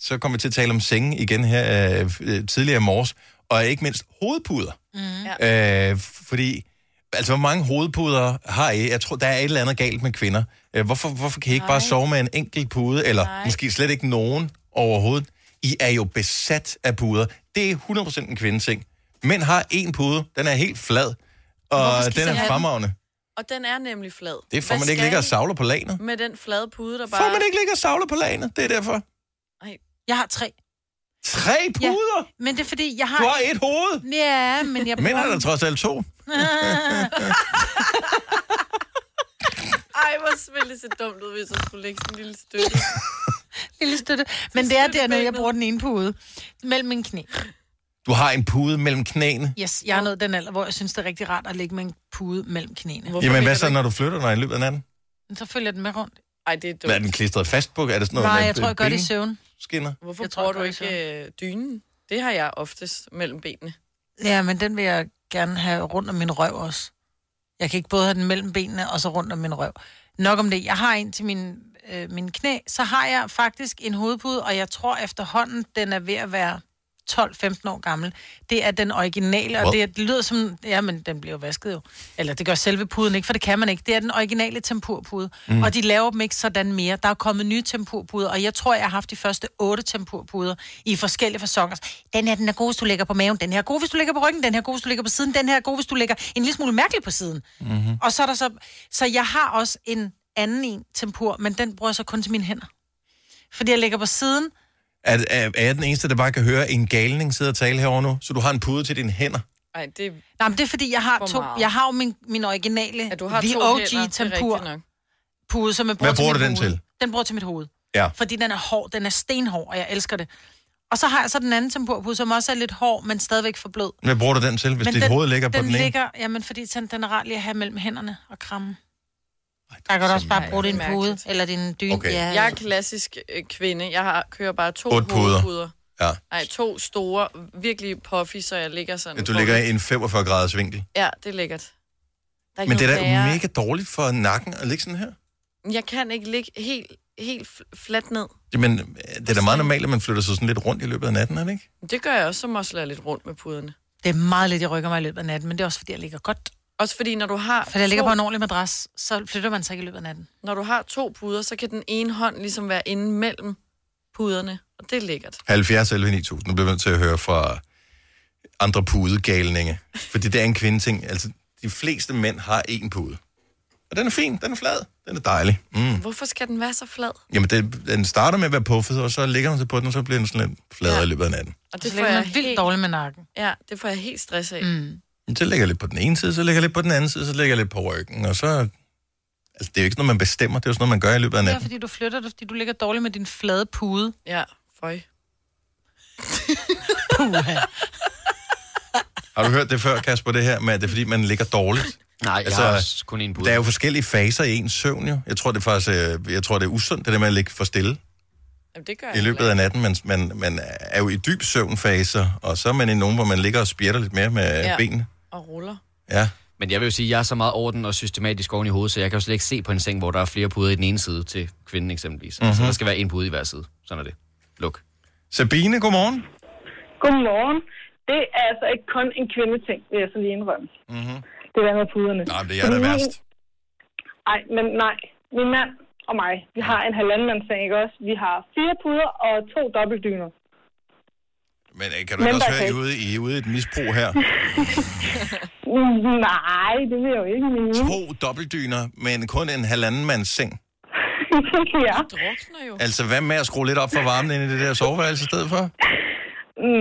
så kom vi til at tale om senge igen her uh, tidligere i morges, og ikke mindst hovedpuder. Mm. Øh, fordi, altså, hvor mange hovedpuder har I? Jeg tror, der er et eller andet galt med kvinder. Øh, hvorfor, hvorfor kan I ikke bare sove med en enkelt pude, eller Nej. måske slet ikke nogen overhovedet? I er jo besat af puder. Det er 100% en kvindeseng. Mænd har en pude, den er helt flad, og den er fremragende. Og den er nemlig flad. Det er for, Hvad man ikke skal ligger og I savler på lagene. Med den flade pude, der bare... For man ikke ligger og savler på lagene, det er derfor. Jeg har tre. Tre puder? Ja, men det er fordi, jeg har... Du har et hoved? Ja, men jeg Mænd har der trods alt to. (laughs) Ej, hvor ville det se dumt ud, hvis jeg skulle lægge sådan en lille støtte. (laughs) Lille støtte. Men det er dernede, jeg bruger den ene pude. Mellem min knæ. Du har en pude mellem knæene. Yes, jeg er nået den alder, hvor jeg synes, det er rigtig rart at lægge med en pude mellem knæene. Jamen, hvad så, når du flytter dig i løbet af natten? Så følger den med rundt. Ej, det er dumt. Hvad er den klistret fast på? Er det sådan noget Nej, jeg tror, jeg gør det i søvn. Skinner? Hvorfor Jeg tror, du ikke øh, dynen? Det har jeg oftest mellem benene. Ja, men den vil jeg gerne have rundt om min røv også. Jeg kan ikke både have den mellem benene og så rundt om min røv. Nok om det. Jeg har en til min, øh, min knæ. Så har jeg faktisk en hovedpude, og jeg tror efterhånden, den er ved at være 12-15 år gammel. Det er den originale, og det, er, det lyder som... Ja, men den bliver jo vasket jo. Eller det gør selve puden ikke, for det kan man ikke. Det er den originale tempurpude. Mm. Og de laver dem ikke sådan mere. Der er kommet nye tempurpuder, og jeg tror, jeg har haft de første otte tempurpuder i forskellige fasonger. Den her, den er god, hvis du ligger på maven. Den her er god, hvis du ligger på ryggen. Den her er god, hvis du ligger på siden. Den her er god, hvis du ligger en lille smule mærkeligt på siden. Mm-hmm. Og så er der så... Så jeg har også en anden en tempur, men den bruger jeg så kun til mine hænder. Fordi jeg ligger på siden. Er, er, er jeg den eneste, der bare kan høre en galning sidde og tale herovre nu? Så du har en pude til dine hænder? Ej, det Nej, men det er fordi, jeg har For to... Jeg har jo min, min originale Ja, du har The to OG tempur pude, som jeg Hvad bruger bruger til du den hoved. til? Den bruger til mit hoved. Ja. Fordi den er hård, den er stenhård, og jeg elsker det. Og så har jeg så den anden tempurpude, som også er lidt hård, men stadigvæk for blød. Hvad bruger du den til, hvis men dit den, hoved ligger på den, den ene? ligger, Jamen, fordi den er ret lige at have mellem hænderne og kramme. Der kan du også bare bruge din mærkeligt. pude, eller din dyne. Okay. Ja, Jeg er klassisk øh, kvinde. Jeg har, kører bare to hovedpuder. Ja. Nej, to store, virkelig puffy, så jeg ligger sådan. Du på ligger i en 45 graders vinkel. Ja, det er lækkert. Der er Men det er da værre. mega dårligt for nakken at ligge sådan her. Jeg kan ikke ligge helt, helt fl- fladt ned. Men øh, det er da meget normalt, at man flytter sig sådan lidt rundt i løbet af natten, er det ikke? Det gør jeg også, som også lader lidt rundt med puderne. Det er meget lidt, jeg rykker mig i løbet af natten, men det er også, fordi jeg ligger godt. Også fordi, når du har... For jeg ligger to- på en ordentlig madras, så flytter man sig ikke i løbet af natten. Når du har to puder, så kan den ene hånd ligesom være inde mellem puderne, og det er lækkert. 70 11 9000. Nu bliver vi nødt til at høre fra andre pudegalninge. Fordi det er en kvindeting. Altså, de fleste mænd har én pude. Og den er fin, den er flad, den er dejlig. Mm. Hvorfor skal den være så flad? Jamen, den, den starter med at være puffet, og så ligger man sig på den, og så bliver den sådan lidt fladere ja. i løbet af natten. Og Det så ligger man vildt dårligt med nakken. Ja, det får jeg helt stress af. Mm. Så lægger jeg lidt på den ene side, så lægger jeg lidt på den anden side, så lægger jeg lidt på ryggen, og så... Altså, det er jo ikke noget, man bestemmer, det er jo sådan noget, man gør i løbet af Det natten. fordi du flytter dig, fordi du ligger dårligt med din flade pude. Ja, føj. (laughs) Puha. Har du hørt det før, Kasper, det her med, at det er fordi, man ligger dårligt? Nej, jeg har også kun en pude. Der er jo forskellige faser i ens søvn, jo. Jeg tror, det er faktisk, øh, jeg tror, det er usundt, det der med at ligge for stille Jamen, det gør i løbet af natten. Man, man, man er jo i dyb søvnfaser, og så er man i nogen, hvor man ligger og spjætter lidt mere med ja. Ja. benene. Og ruller. Ja. Men jeg vil jo sige, at jeg er så meget orden og systematisk oven i hovedet, så jeg kan jo slet ikke se på en seng, hvor der er flere puder i den ene side til kvinden eksempelvis. Mm-hmm. Så Mhm. der skal være en pude i hver side. Sådan er det. Luk. Sabine, godmorgen. Godmorgen. Det er altså ikke kun en kvindeting, vil jeg så lige indrømme. Mm-hmm. Det der med puderne. Nej, det er da værst. Nej, men nej. Min mand og mig, vi har en halvandenmandsseng, ikke også? Vi har fire puder og to dobbeltdyner. Men øh, kan du Men ikke også høre, I er ude, I er ude i et misbrug her? (laughs) Nej, det vil jeg jo ikke mene. To dobbeltdyner, men kun en halvanden mands seng. (laughs) ja. drukner jo. Altså, hvad med at skrue lidt op for varmen ind i det der soveværelse i stedet for?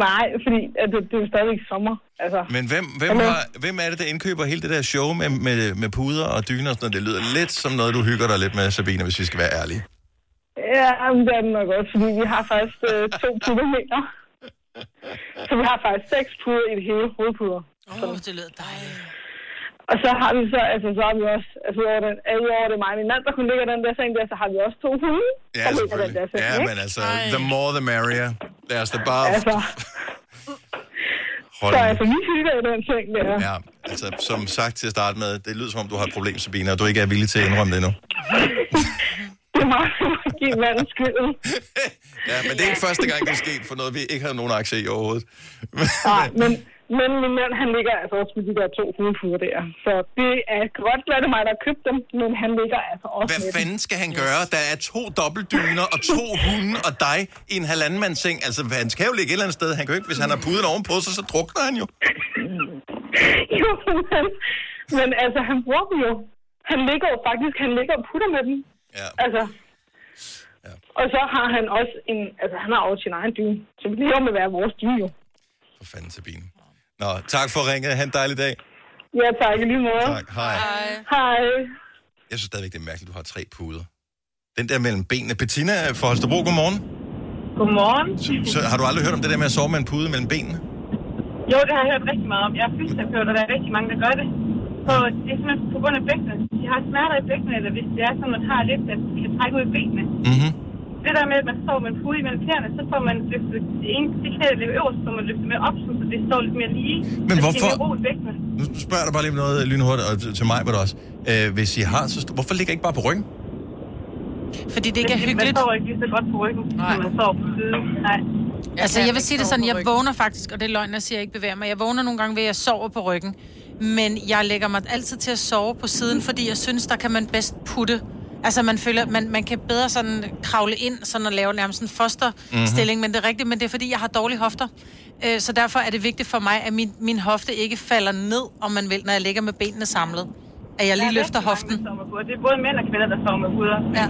Nej, fordi at det, det er jo stadigvæk sommer. Altså, Men hvem, hvem, har, hvem er det, der indkøber hele det der show med, med, med puder og dyner og sådan noget? Det lyder lidt som noget, du hygger dig lidt med, Sabine, hvis vi skal være ærlige. Ja, men det er det nok også, fordi vi har faktisk øh, to puder mere. (laughs) Så vi har faktisk seks puder i det hele hovedpuder. Åh, oh, det lyder dejligt. Og så har vi så, altså så har vi også, altså udover den, øh, udover det er mig min mand, der kunne ligge den der seng der, så har vi også to hunde, Ja, der ligger den der seng, Ja, ikke? men altså, the more the merrier. Lad os da bare Altså, holde så altså, vi hygger i den seng der. Ja, altså, som sagt til at starte med, det lyder som om, du har et problem, Sabine, og du ikke er villig til at indrømme det endnu. (laughs) Det er meget at give manden skylden. (laughs) Ja, men det er ikke første gang, det er sket for noget, vi ikke har nogen aktie i overhovedet. (laughs) Nej, men, men min mand, han ligger altså også med de der to hovedpuder der. Så det er godt, at det mig, der har købt dem, men han ligger altså også Hvad med fanden skal han gøre? Der er to dobbeltdyner og to hunde og dig i en halvandenmandsseng. Altså, han skal jo ligge et eller andet sted. Han kan jo ikke, hvis han har puden ovenpå sig, så drukner han jo. (laughs) jo, men, men altså, han bruger dem jo. Han ligger jo faktisk, han ligger og putter med dem. Ja. Altså, ja. Og så har han også en, altså han har også sin egen dyne. Så det er jo med at være vores dyne jo. For fanden, Sabine. Nå, tak for ringet. Ha' en dejlig dag. Ja, tak i lige måde. Tak. Hej. Hej. Jeg synes stadigvæk, det er mærkeligt, at du har tre puder. Den der mellem benene. Bettina fra Holstebro, godmorgen. Godmorgen. Så, så har du aldrig hørt om det der med at sove med en pude mellem benene? Jo, det har jeg hørt rigtig meget om. Jeg er fysioterapeut, og der er rigtig mange, der gør det. Så det er simpelthen på grund af bækkene. De har smerter i bækkene, eller hvis det er sådan, at man har lidt, at de kan trække ud i benene. Mm-hmm. Det der med, at man står med en pude imellem knæerne, så får man løftet det ene det knæ, der ligger øverst, så man løftet med op, så det står lidt mere lige. Men hvorfor- mere. Nu spørger jeg dig bare lige om noget lynhurtigt, og til- mig var det også. Øh, hvis I har, så st- hvorfor ligger I ikke bare på ryggen? Fordi det ikke er Man hyggeligt. står ikke lige så godt på ryggen, når man står på siden. Nej. Altså, jeg vil sige det sådan, jeg vågner faktisk, og det er løgn, jeg siger, jeg ikke bevæger mig. Jeg vågner nogle gange ved, at jeg sover på ryggen. Men jeg lægger mig altid til at sove på siden, fordi jeg synes, der kan man bedst putte. Altså, man føler, man, man kan bedre sådan kravle ind, sådan at lave nærmest en fosterstilling. Mhm. Mm-hmm. Men det er rigtigt, men det er fordi, jeg har dårlige hofter. Øh, Så derfor er det vigtigt for mig, at min, min hofte ikke falder ned, om man vil, når jeg ligger med benene samlet. At jeg lige er løfter mange, hoften. puder. Det er både mænd og kvinder, der sover med puder. Ja.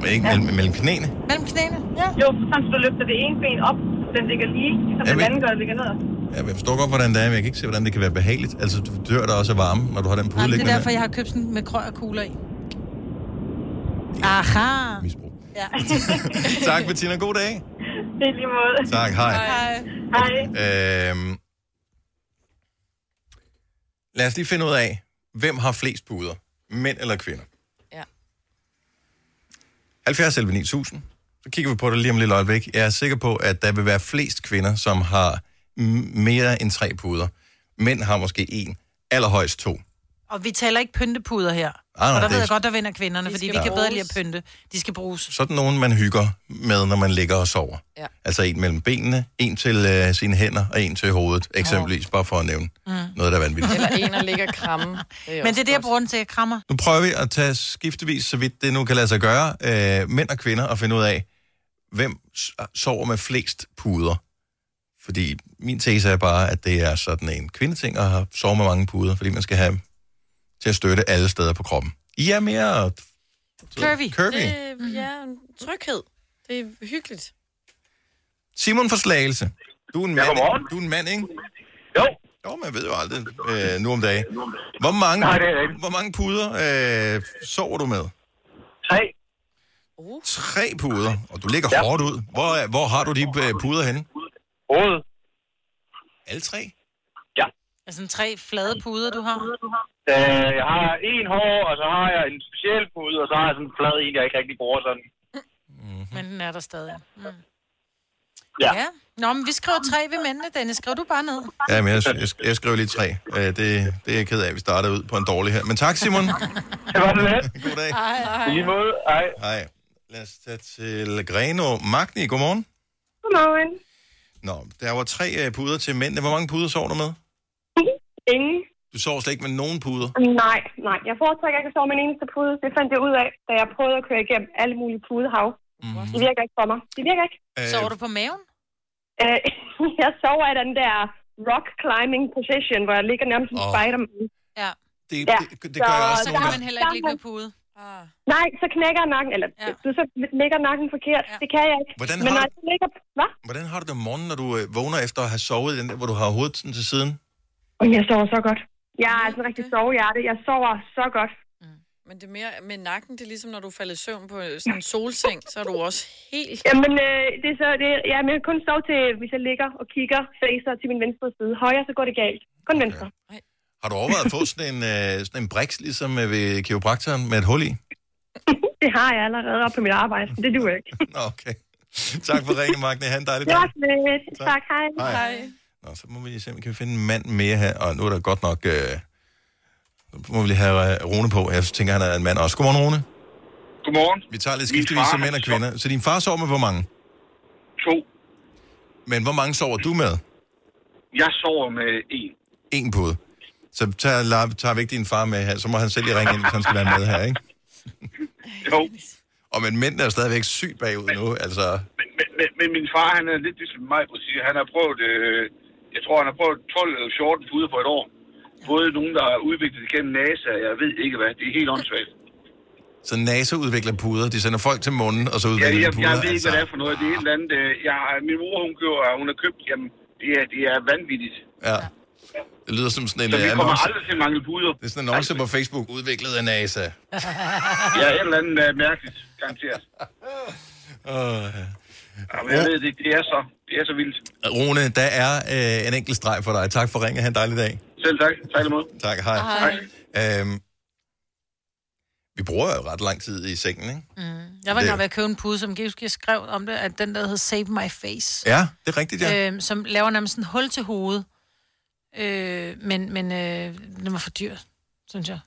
Men ikke mellem, mellem knæene? Mellem knæene, ja. Jo, sådan så du løfter det ene ben op, så den ligger lige, så Jeg den ved- anden gør, ligger ned. Ja, jeg forstår godt, hvordan det er, men jeg kan ikke se, hvordan det kan være behageligt. Altså, du dør der også af varme, når du har den pude Jamen, det er derfor, der. jeg har købt sådan med krøg og kugler i. Aha. Ja. (laughs) Tak, Bettina. God dag. Det er lige måde. Tak, hej. Hej. Hej. Øhm, lad os lige finde ud af, hvem har flest puder? Mænd eller kvinder? Ja. 70 11 9000. Så kigger vi på det lige om lidt øjeblik. Jeg er sikker på, at der vil være flest kvinder, som har mere end tre puder. Mænd har måske en, allerhøjst to. Og vi taler ikke pyntepuder her. Ah, nej, og der det ved er- jeg godt, der vinder kvinderne, De fordi vi kan bedre lide at pynte. De skal bruges. Sådan nogen, man hygger med, når man ligger og sover. Ja. Altså en mellem benene, en til øh, sine hænder og en til hovedet, eksempelvis, bare for at nævne Mm. noget, der er vanvittigt. Eller en, der ligger kramme. (laughs) Det Men det er det, jeg bruger den til. Jeg krammer. Nu prøver vi at tage skiftevis, så vidt det nu kan lade sig gøre, øh, mænd og kvinder, og finde ud af, hvem sover med flest puder. Fordi min tese er bare, at det er sådan en kvindeting at have- sove med mange puder, fordi man skal have til at støtte alle steder på kroppen. I er mere Curvy. curvy. Det, ja, tryghed. Det er hyggeligt. Simon for Slagelse. Du er en mand, godmorgen. du er en mand ikke? Jo. Jo, man ved jo aldrig øh, nu om dagen. Hvor mange, Nej, det er hvor mange puder øh, sover du med? Tre. Tre puder, og du ligger ja. Ja. hårdt ud. Hvor, hvor har du de øh, puder henne? Hovedet. Alle tre? Ja. Altså tre flade puder, du har. Øh, jeg har en hår, og så har jeg en speciel pude, og så har jeg sådan en flad en, jeg ikke rigtig bruger sådan. Men den er der stadig. Mm. Ja. ja. Nå, men vi skriver tre ved mændene, Dennis. Skriv du bare ned. Ja, men jeg, jeg, jeg skrev lige tre. Øh, det, det er jeg ked af, at vi starter ud på en dårlig her. Men tak, Simon. (laughs) Det var det let. God dag. Hej, hej. Lige måde. Hej. Hej. Lad os tage til Greno. Magni, godmorgen. Godmorgen. Nå, der var tre øh, puder til mændene. Hvor mange puder sover du med? Ingen. Du sover slet ikke med nogen puder. Nej, nej. Jeg foretrækker ikke at sove med en eneste pude. Det fandt jeg ud af, da jeg prøvede at køre igennem alle mulige pudehav. Mm. Det virker ikke for mig. Det virker ikke. Øh, Sover du på maven? Øh, (laughs) jeg sover i den der rock climbing position, hvor jeg ligger nærmest som oh. Spider-Man. Ja. Det, Ja. det, det gør jeg også Så nogle der- gange. Men heller ikke ligge med pude. Ah. Nej, så knækker nakken, eller ja. du så ligger nakken forkert. Ja. Det kan jeg ikke. Hvordan Men har når du- ligger... Hvad? Hvordan har du det om morgenen, når du øh, vågner efter at have sovet i den der, hvor du har hovedet sådan til siden? Og jeg sover så godt. Jeg er altså en rigtig sovehjerte. Jeg sover så godt. Men det er mere med nakken, det er ligesom, når du falder i søvn på sådan en solseng, så er du også helt... Jamen, øh, det er så... Det, ja, men jeg kan kun sove til, hvis jeg ligger og kigger facer til min venstre side. Højre, så går det galt. Kun venstre. Har du overvejet at få sådan en, øh, sådan en briks, ligesom øh, ved kiropraktoren, med et hul i? (laughs) Det har jeg allerede op på mit arbejde. Det duer ikke. (laughs) Nå, okay. Tak for ringen, Magne. Ha' en dejlig Det dag. Tak. Tak, hej. Hej. Nå, så må vi lige se, om vi kan finde en mand mere her. Og nu er der godt nok... Øh, nu må vi lige have øh, Rune på. Jeg tænker, han er en mand også. Godmorgen, Rune. Godmorgen. Vi tager lidt skiftevis som mænd og kvinder. Så din far sover med hvor mange? To. Men hvor mange sover du med? Jeg sover med en. En pude. Så tager, tager vi ikke din far med her, så må han selv lige ringe ind, hvis han skal være med her, ikke? Jo. (laughs) Og men mændene er stadigvæk sygt bagud nu, altså... Men, men, men min far, han er lidt ligesom mig, på siger. Han har prøvet, øh, jeg tror, han har prøvet 12 eller 14 puder på et år. Både nogen, der er udviklet gennem NASA, jeg ved ikke hvad. Det er helt åndssvagt. Så NASA udvikler puder. De sender folk til månen, og så Ja, udvikler jeg, de puder. jeg ved ikke, hvad det altså. er for noget. Det er et eller andet... Øh, jeg, har- min mor, hun, køber, hun har købt, jamen, det er, det er vanvittigt. Ja. Det lyder som sådan en Så vi øh, kommer annonce. aldrig til at mangle puder. Det er sådan en annonce på Facebook, udviklet af NASA. Ja, et eller andet uh, mærkeligt, garanteret. Uh, Ja, men jeg ved, det, det, er så, det er så vildt. Rune, der er øh, en enkelt streg for dig. Tak for ringen. Ha' en dejlig dag. Selv tak. Tak imod. Tak, hej. Hej. Øhm, vi bruger jo ret lang tid i sengen, ikke? Mm. Jeg var engang ved at købe en pude, som Giv skrev om det, at den der hedder Save My Face. Ja, det er rigtigt, ja. Øhm, som laver nærmest en hul til hovedet. Øh, men men øh, den var for dyr, synes jeg.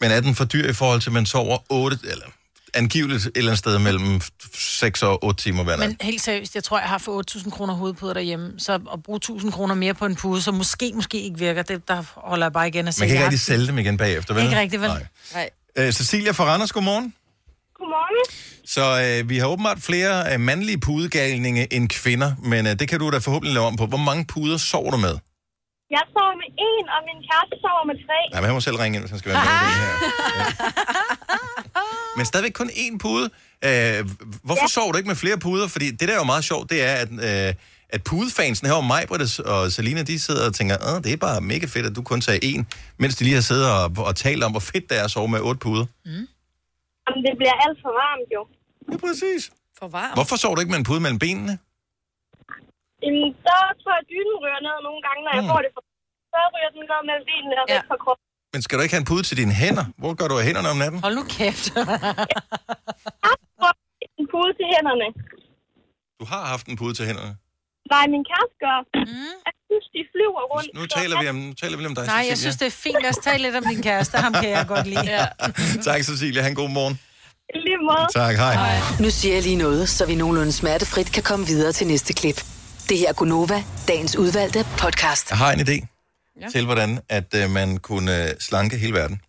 Men er den for dyr i forhold til, at man sover 8, eller angiveligt et eller andet sted mellem 6 og 8 timer hver nat? Men helt seriøst, jeg tror, jeg har for 8.000 kroner hovedpuder derhjemme. Så at bruge 1.000 kroner mere på en pude, som måske, måske ikke virker, det, der holder jeg bare igen og siger, Man kan ikke jeg rigtig sælge dem igen bagefter, vel? Ikke rigtigt, vel? Nej. Nej. Øh, Cecilia fra Randers, godmorgen. Godmorgen. Så øh, vi har åbenbart flere øh, mandlige pudegalninge end kvinder, men øh, det kan du da forhåbentlig lave om på. Hvor mange puder sover du med? Jeg sover med en, og min kæreste sover med tre. Nej, men han må selv ringe ind, hvis han skal være med i det her. (laughs) Ja. Men stadigvæk kun én pude. Øh, hvorfor ja. sover du ikke med flere puder? Fordi det, der er jo meget sjovt, det er, at, øh, at pudefansen her, mig, og Selina, de sidder og tænker, Åh, det er bare mega fedt, at du kun tager én, mens de lige har siddet og, og talt om, hvor fedt det er at sove med otte puder. Jamen, det bliver alt for varmt, jo. Ja, præcis. For varmt. Hvorfor sover du ikke med en pude mellem benene? Jamen, så tror jeg, at dynen ryger ned nogle gange, når jeg Hmm. får det for... Så ryger den ned mellem benene og væk fra kroppen. Men skal du ikke have en pude til dine hænder? Hvor gør du af hænderne om natten? Hold nu kæft. (laughs) En pude til hænderne. Du har haft en pude til hænderne. Nej, min kæreste gør. Mm. synes, de flyver rundt. Nu taler vi om, nu taler vi om dig, Nej, jeg Cecilia. synes, det er fint. Lad os tale lidt om din kæreste. Ham kan jeg godt lide. (laughs) Ja. Tak, Cecilia. Han god morgen. Lige måde. Tak, hej. Nu siger jeg lige noget, så vi nogenlunde smertefrit kan komme videre til næste klip. Det her er Gunova, dagens udvalgte podcast. Jeg har en idé Ja. til, hvordan at øh, man kunne øh, slanke hele verden.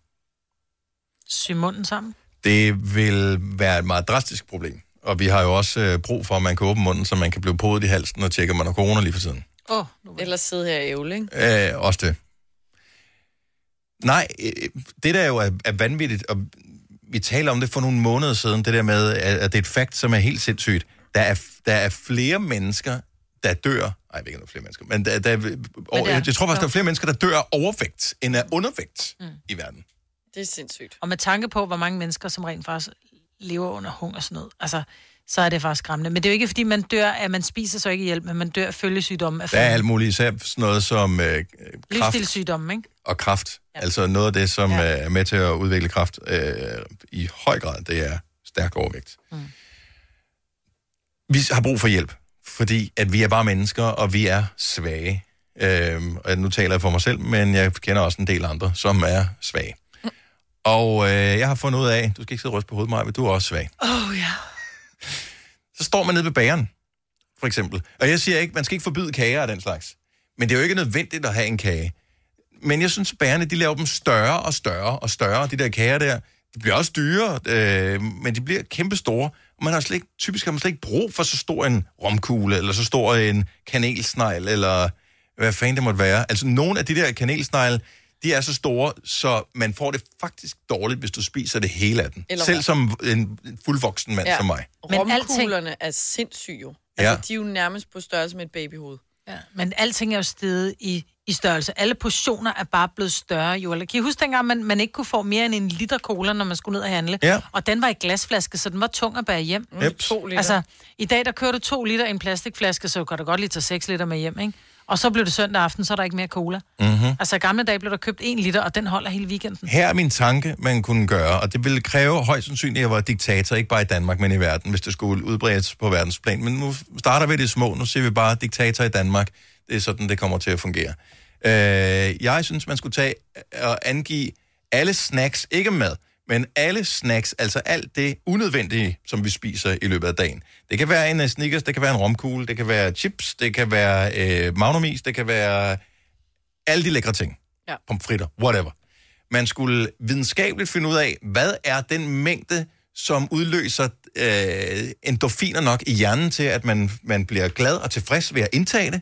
Sy munden sammen. Det vil være et meget drastisk problem. Og vi har jo også øh, brug for, at man kan åbne munden, så man kan blive podet i halsen og tjekke, om man har corona lige for tiden. Oh, Ellers sidde her i ævle, ikke? Øh, også det. Nej, øh, det der jo er, er vanvittigt, og vi taler om det for nogle måneder siden, det der med, at at det er et fakt, som er helt sindssygt. Der er, der er flere mennesker, der dør... Ej, jeg ved ikke, om der er flere mennesker, men der, der, men er- jeg, jeg tror faktisk, der er flere mennesker, der dør af overvægt, end af undervægt mm. i verden. Det er sindssygt. Og med tanke på, hvor mange mennesker, som rent faktisk lever under hungersnød, altså, så er det faktisk skræmmende. Men det er jo ikke, fordi man dør, at man spiser så ikke hjælp, men man dør af følgesygdomme af Der er alt muligt, især sådan noget som øh, kraft livsstilssygdomme, ikke? og kraft. Ja. Altså noget af det, som ja. er med til at udvikle kraft øh, i høj grad, det er stærk overvægt. Mm. Vi har brug for hjælp, fordi at vi er bare mennesker, og vi er svage. Øhm, og nu taler jeg for mig selv, men jeg kender også en del andre, som er svage. Mm. Og øh, jeg har fundet ud af, du skal ikke sidde og ryste på hovedet, Maja, men du er også svag. Oh, ja. Så står man nede ved bageren, for eksempel. Og jeg siger ikke, man skal ikke forbyde kager af den slags. Men det er jo ikke nødvendigt at have en kage. Men jeg synes, at bagerne, de laver dem større og større og større, de der kager der. De bliver også dyre, øh, men de bliver kæmpe store. Man har slet ikke, typisk har man slet ikke brug for så stor en romkugle, eller så stor en kanelsnegl, eller hvad fanden det måtte være. Altså, nogle af de der kanelsnegle, de er så store, så man får det faktisk dårligt, hvis du spiser det hele af den. Eller Selv som en fuldvoksen mand ja. som mig. Men Romkuglerne er sindssyge jo. Ja. Altså, de er jo nærmest på størrelse med et babyhoved. Ja, men alting er jo steget i, i størrelse. Alle portioner er bare blevet større, jo. Eller, kan I huske dengang, man, man ikke kunne få mere end en liter cola, når man skulle ned og handle? Ja. Og den var i glasflaske, så den var tung at bære hjem. Mm, to liter. Altså, i dag der kører du to liter i en plastikflaske, så kan du godt lige tage 6 liter med hjem, ikke? Og så blev det søndag aften, så er der ikke mere cola. Mm-hmm. Altså, i gamle dage blev der købt en liter, og den holder hele weekenden. Her er min tanke, man kunne gøre, og det ville kræve højst sandsynligt, at jeg var diktator, ikke bare i Danmark, men i verden, hvis det skulle udbredes på verdensplan. Men nu starter vi det små, nu ser vi bare diktator i Danmark. Det er sådan, det kommer til at fungere. Øh, jeg synes, man skulle tage og angive alle snacks, ikke mad, men alle snacks, altså alt det unødvendige, som vi spiser i løbet af dagen. Det kan være en uh, Snickers, det kan være en romkugle, det kan være chips, det kan være øh, magnumis, det kan være alle de lækre ting. Ja. Pomfritter, whatever. Man skulle videnskabeligt finde ud af, hvad er den mængde, som udløser øh, endorfiner nok i hjernen til, at man, man bliver glad og tilfreds ved at indtage det.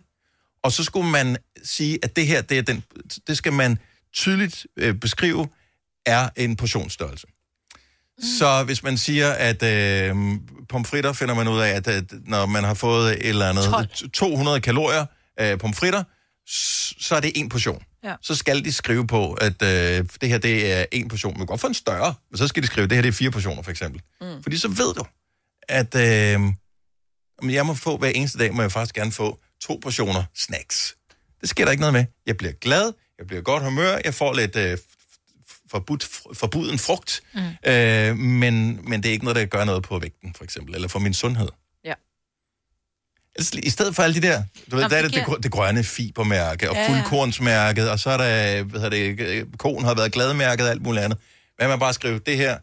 Og så skulle man sige, at det her, det, er den, det skal man tydeligt øh, beskrive, er en portionsstørrelse. Mm. Så hvis man siger, at øh, pomfritter finder man ud af, at, at når man har fået et eller andet 12. 200 kalorier af pomfritter, så er det en portion. Ja. Så skal de skrive på, at øh, det her det er en portion. Man kan godt få en større, men så skal de skrive, at det her det er fire portioner, for eksempel. Mm. Fordi så ved du, at øh, jeg må få hver eneste dag, må jeg faktisk gerne få to portioner snacks. Det sker der ikke noget med. Jeg bliver glad, jeg bliver godt humør, jeg får lidt øh, forbudt, forbuden frugt, mm. øh, men, men det er ikke noget, der gør noget på vægten, for eksempel, eller for min sundhed. Ja. Altså, I stedet for alle de der, du ved, Nå, der er det det, grønne fibermærke, og Ja, fuldkornsmærket, og så er der, hvad hedder det, øh, koen har været gladmærket og alt muligt andet. Hvad med bare skrive, det her,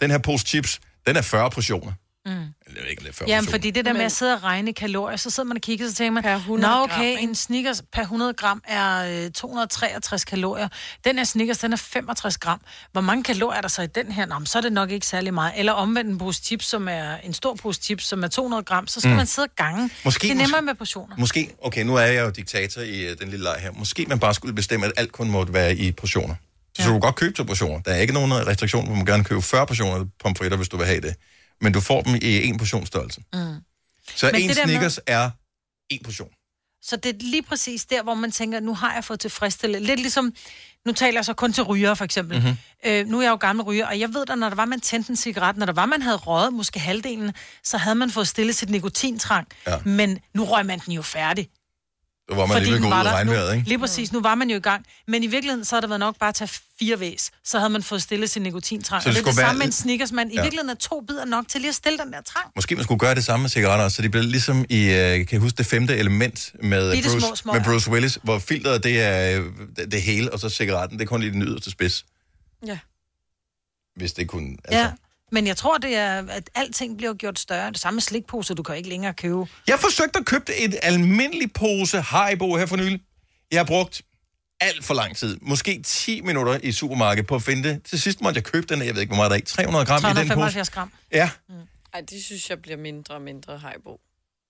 den her pose chips, den er 40 portioner. Mm. Jeg ved ikke, det er 40 Jamen, fordi det der med at sidde og regne kalorier, så sidder man og kigger, så tænker man, Per 100 Nå, gram, okay, ikke? en Snickers per 100 gram er øh, 263 kalorier. Den her Snickers, den er 65 gram. Hvor mange kalorier er der så i den her? Nå, men så er det nok ikke særlig meget. Eller omvendt en pose chips, som er en stor pose chips, som er 200 gram, så skal Mm. man sidde og gange. Måske- det er nemmere med portioner. Måske, okay, nu er jeg jo diktator i uh, den lille leg her. Måske man bare skulle bestemme, at alt kun måtte være i portioner. Så ja. du kan godt købe to portioner. Der er ikke nogen restriktion, hvor man gerne købe 40 portioner pomfritter, hvis du vil have det. Men du får dem i en portionsstørrelse. Mm. Så Men en der med- Snickers er en portion. Så det er lige præcis der, hvor man tænker, nu har jeg fået tilfredsstillet. Lidt ligesom, nu taler jeg så kun til ryger, for eksempel. Mhm. Mm-hmm. Øh, nu er jeg jo gammel ryger, og jeg ved da, når der var, man tændte en cigaret, når der var, man havde røget måske halvdelen, så havde man fået stillet sit nikotintrang. Ja. Men nu røg man den jo færdig. Så var man lige ved at gå ud der. regnvejret, nu, ikke? Lige præcis, nu var man jo i gang. Men i virkeligheden, så havde det været nok bare at tage fire væs. Så havde man fået stillet sin nikotintrang. Så Og det det er det være samme med en Snickers, men i Ja. virkeligheden er to bidder nok til lige at stille den der trang. Måske man skulle gøre det samme med cigaretter så de bliver ligesom i, øh, kan I huske det femte element med Bitte små Bruce, smøger. med Bruce Willis, hvor filteret det er øh, det, det hele, og så cigaretten, det er kun lige den yderste spids, Ja. hvis det kunne... Altså. Ja. Men jeg tror, det er, at alting bliver gjort større. Det samme med slikposer, du kan ikke længere købe. Jeg forsøgte at købe et almindeligt pose Haribo her for nylig. Jeg har brugt alt for lang tid. Måske 10 minutter i supermarkedet på at finde det. Til sidst måtte jeg købe den, jeg ved ikke, hvor meget der er i. 300 gram i den pose. 375 gram. Ja. Ej, det synes jeg bliver mindre og mindre hejbo.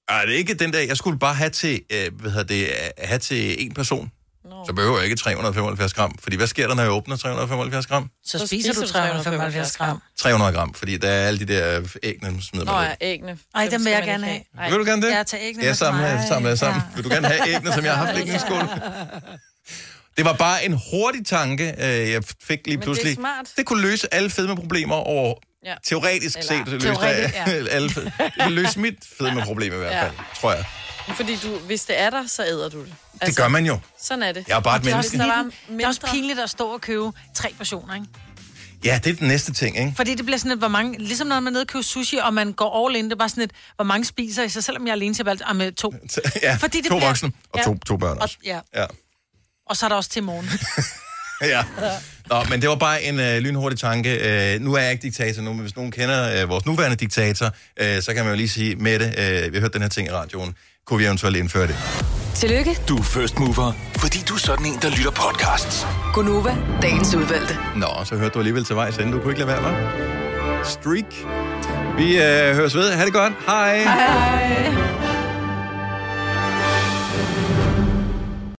Ej, det er ikke den der, jeg skulle bare have til, øh, hvad hedder det, øh, have til en person. Nå. Så behøver jeg ikke 375 gram. Fordi hvad sker der, når jeg åbner 375 gram? Så, så spiser du 375 gram. 300 gram, fordi der er alle de der ægne, man smider Nå man ja, ud. æggene. Ej, dem vil jeg gerne ikke have. Vil du gerne det? Ja, tag æggene Ja, med sammen, mig. sammen, sammen. Vil du gerne have (laughs) æggene, som jeg har haft liggende i skål? Det var bare en hurtig tanke, øh, jeg fik lige Men det er pludselig. smart. det kunne løse alle fedmeproblemer over... Ja. Teoretisk Eller- set, løse Teoretisk, ja. (laughs) alle. Det løse mit fedmeproblem i hvert Ja. fald, tror jeg. Fordi du, hvis det er der, så æder du det. Altså, Det gør man jo. Sådan er det. Jeg er bare et Og det er, også menneske. Der var pinligt, det er også pinligt at stå og købe tre portioner, ikke? Ja, det er den næste ting, ikke? Fordi det bliver sådan et, hvor mange, ligesom når man er nede og køber sushi, og man går all in, det er bare sådan et, hvor mange spiser I, så selvom jeg er alene til valgt, ah, med to. (laughs) Ja, Fordi det to bliver- voksne og Ja. to, to børn Og, også. ja. Ja. og så er der også til morgen. (laughs) ja. Nå, men det var bare en øh, lynhurtig tanke. Øh, nu er jeg ikke diktator nu, men hvis nogen kender øh, vores nuværende diktator, øh, så kan man jo lige sige, Mette, øh, vi har hørt den her ting i radioen. Kunne vi eventuelt indføre det? Tillykke, Du er first mover, fordi du er sådan en, der lytter podcasts. Gunova, dagens udvalgte. Nå, så hørte du alligevel til vejs ende. Du kunne ikke lade være, hva'? Streak. Vi øh, høres ved. Ha' det godt. Hej. Hej.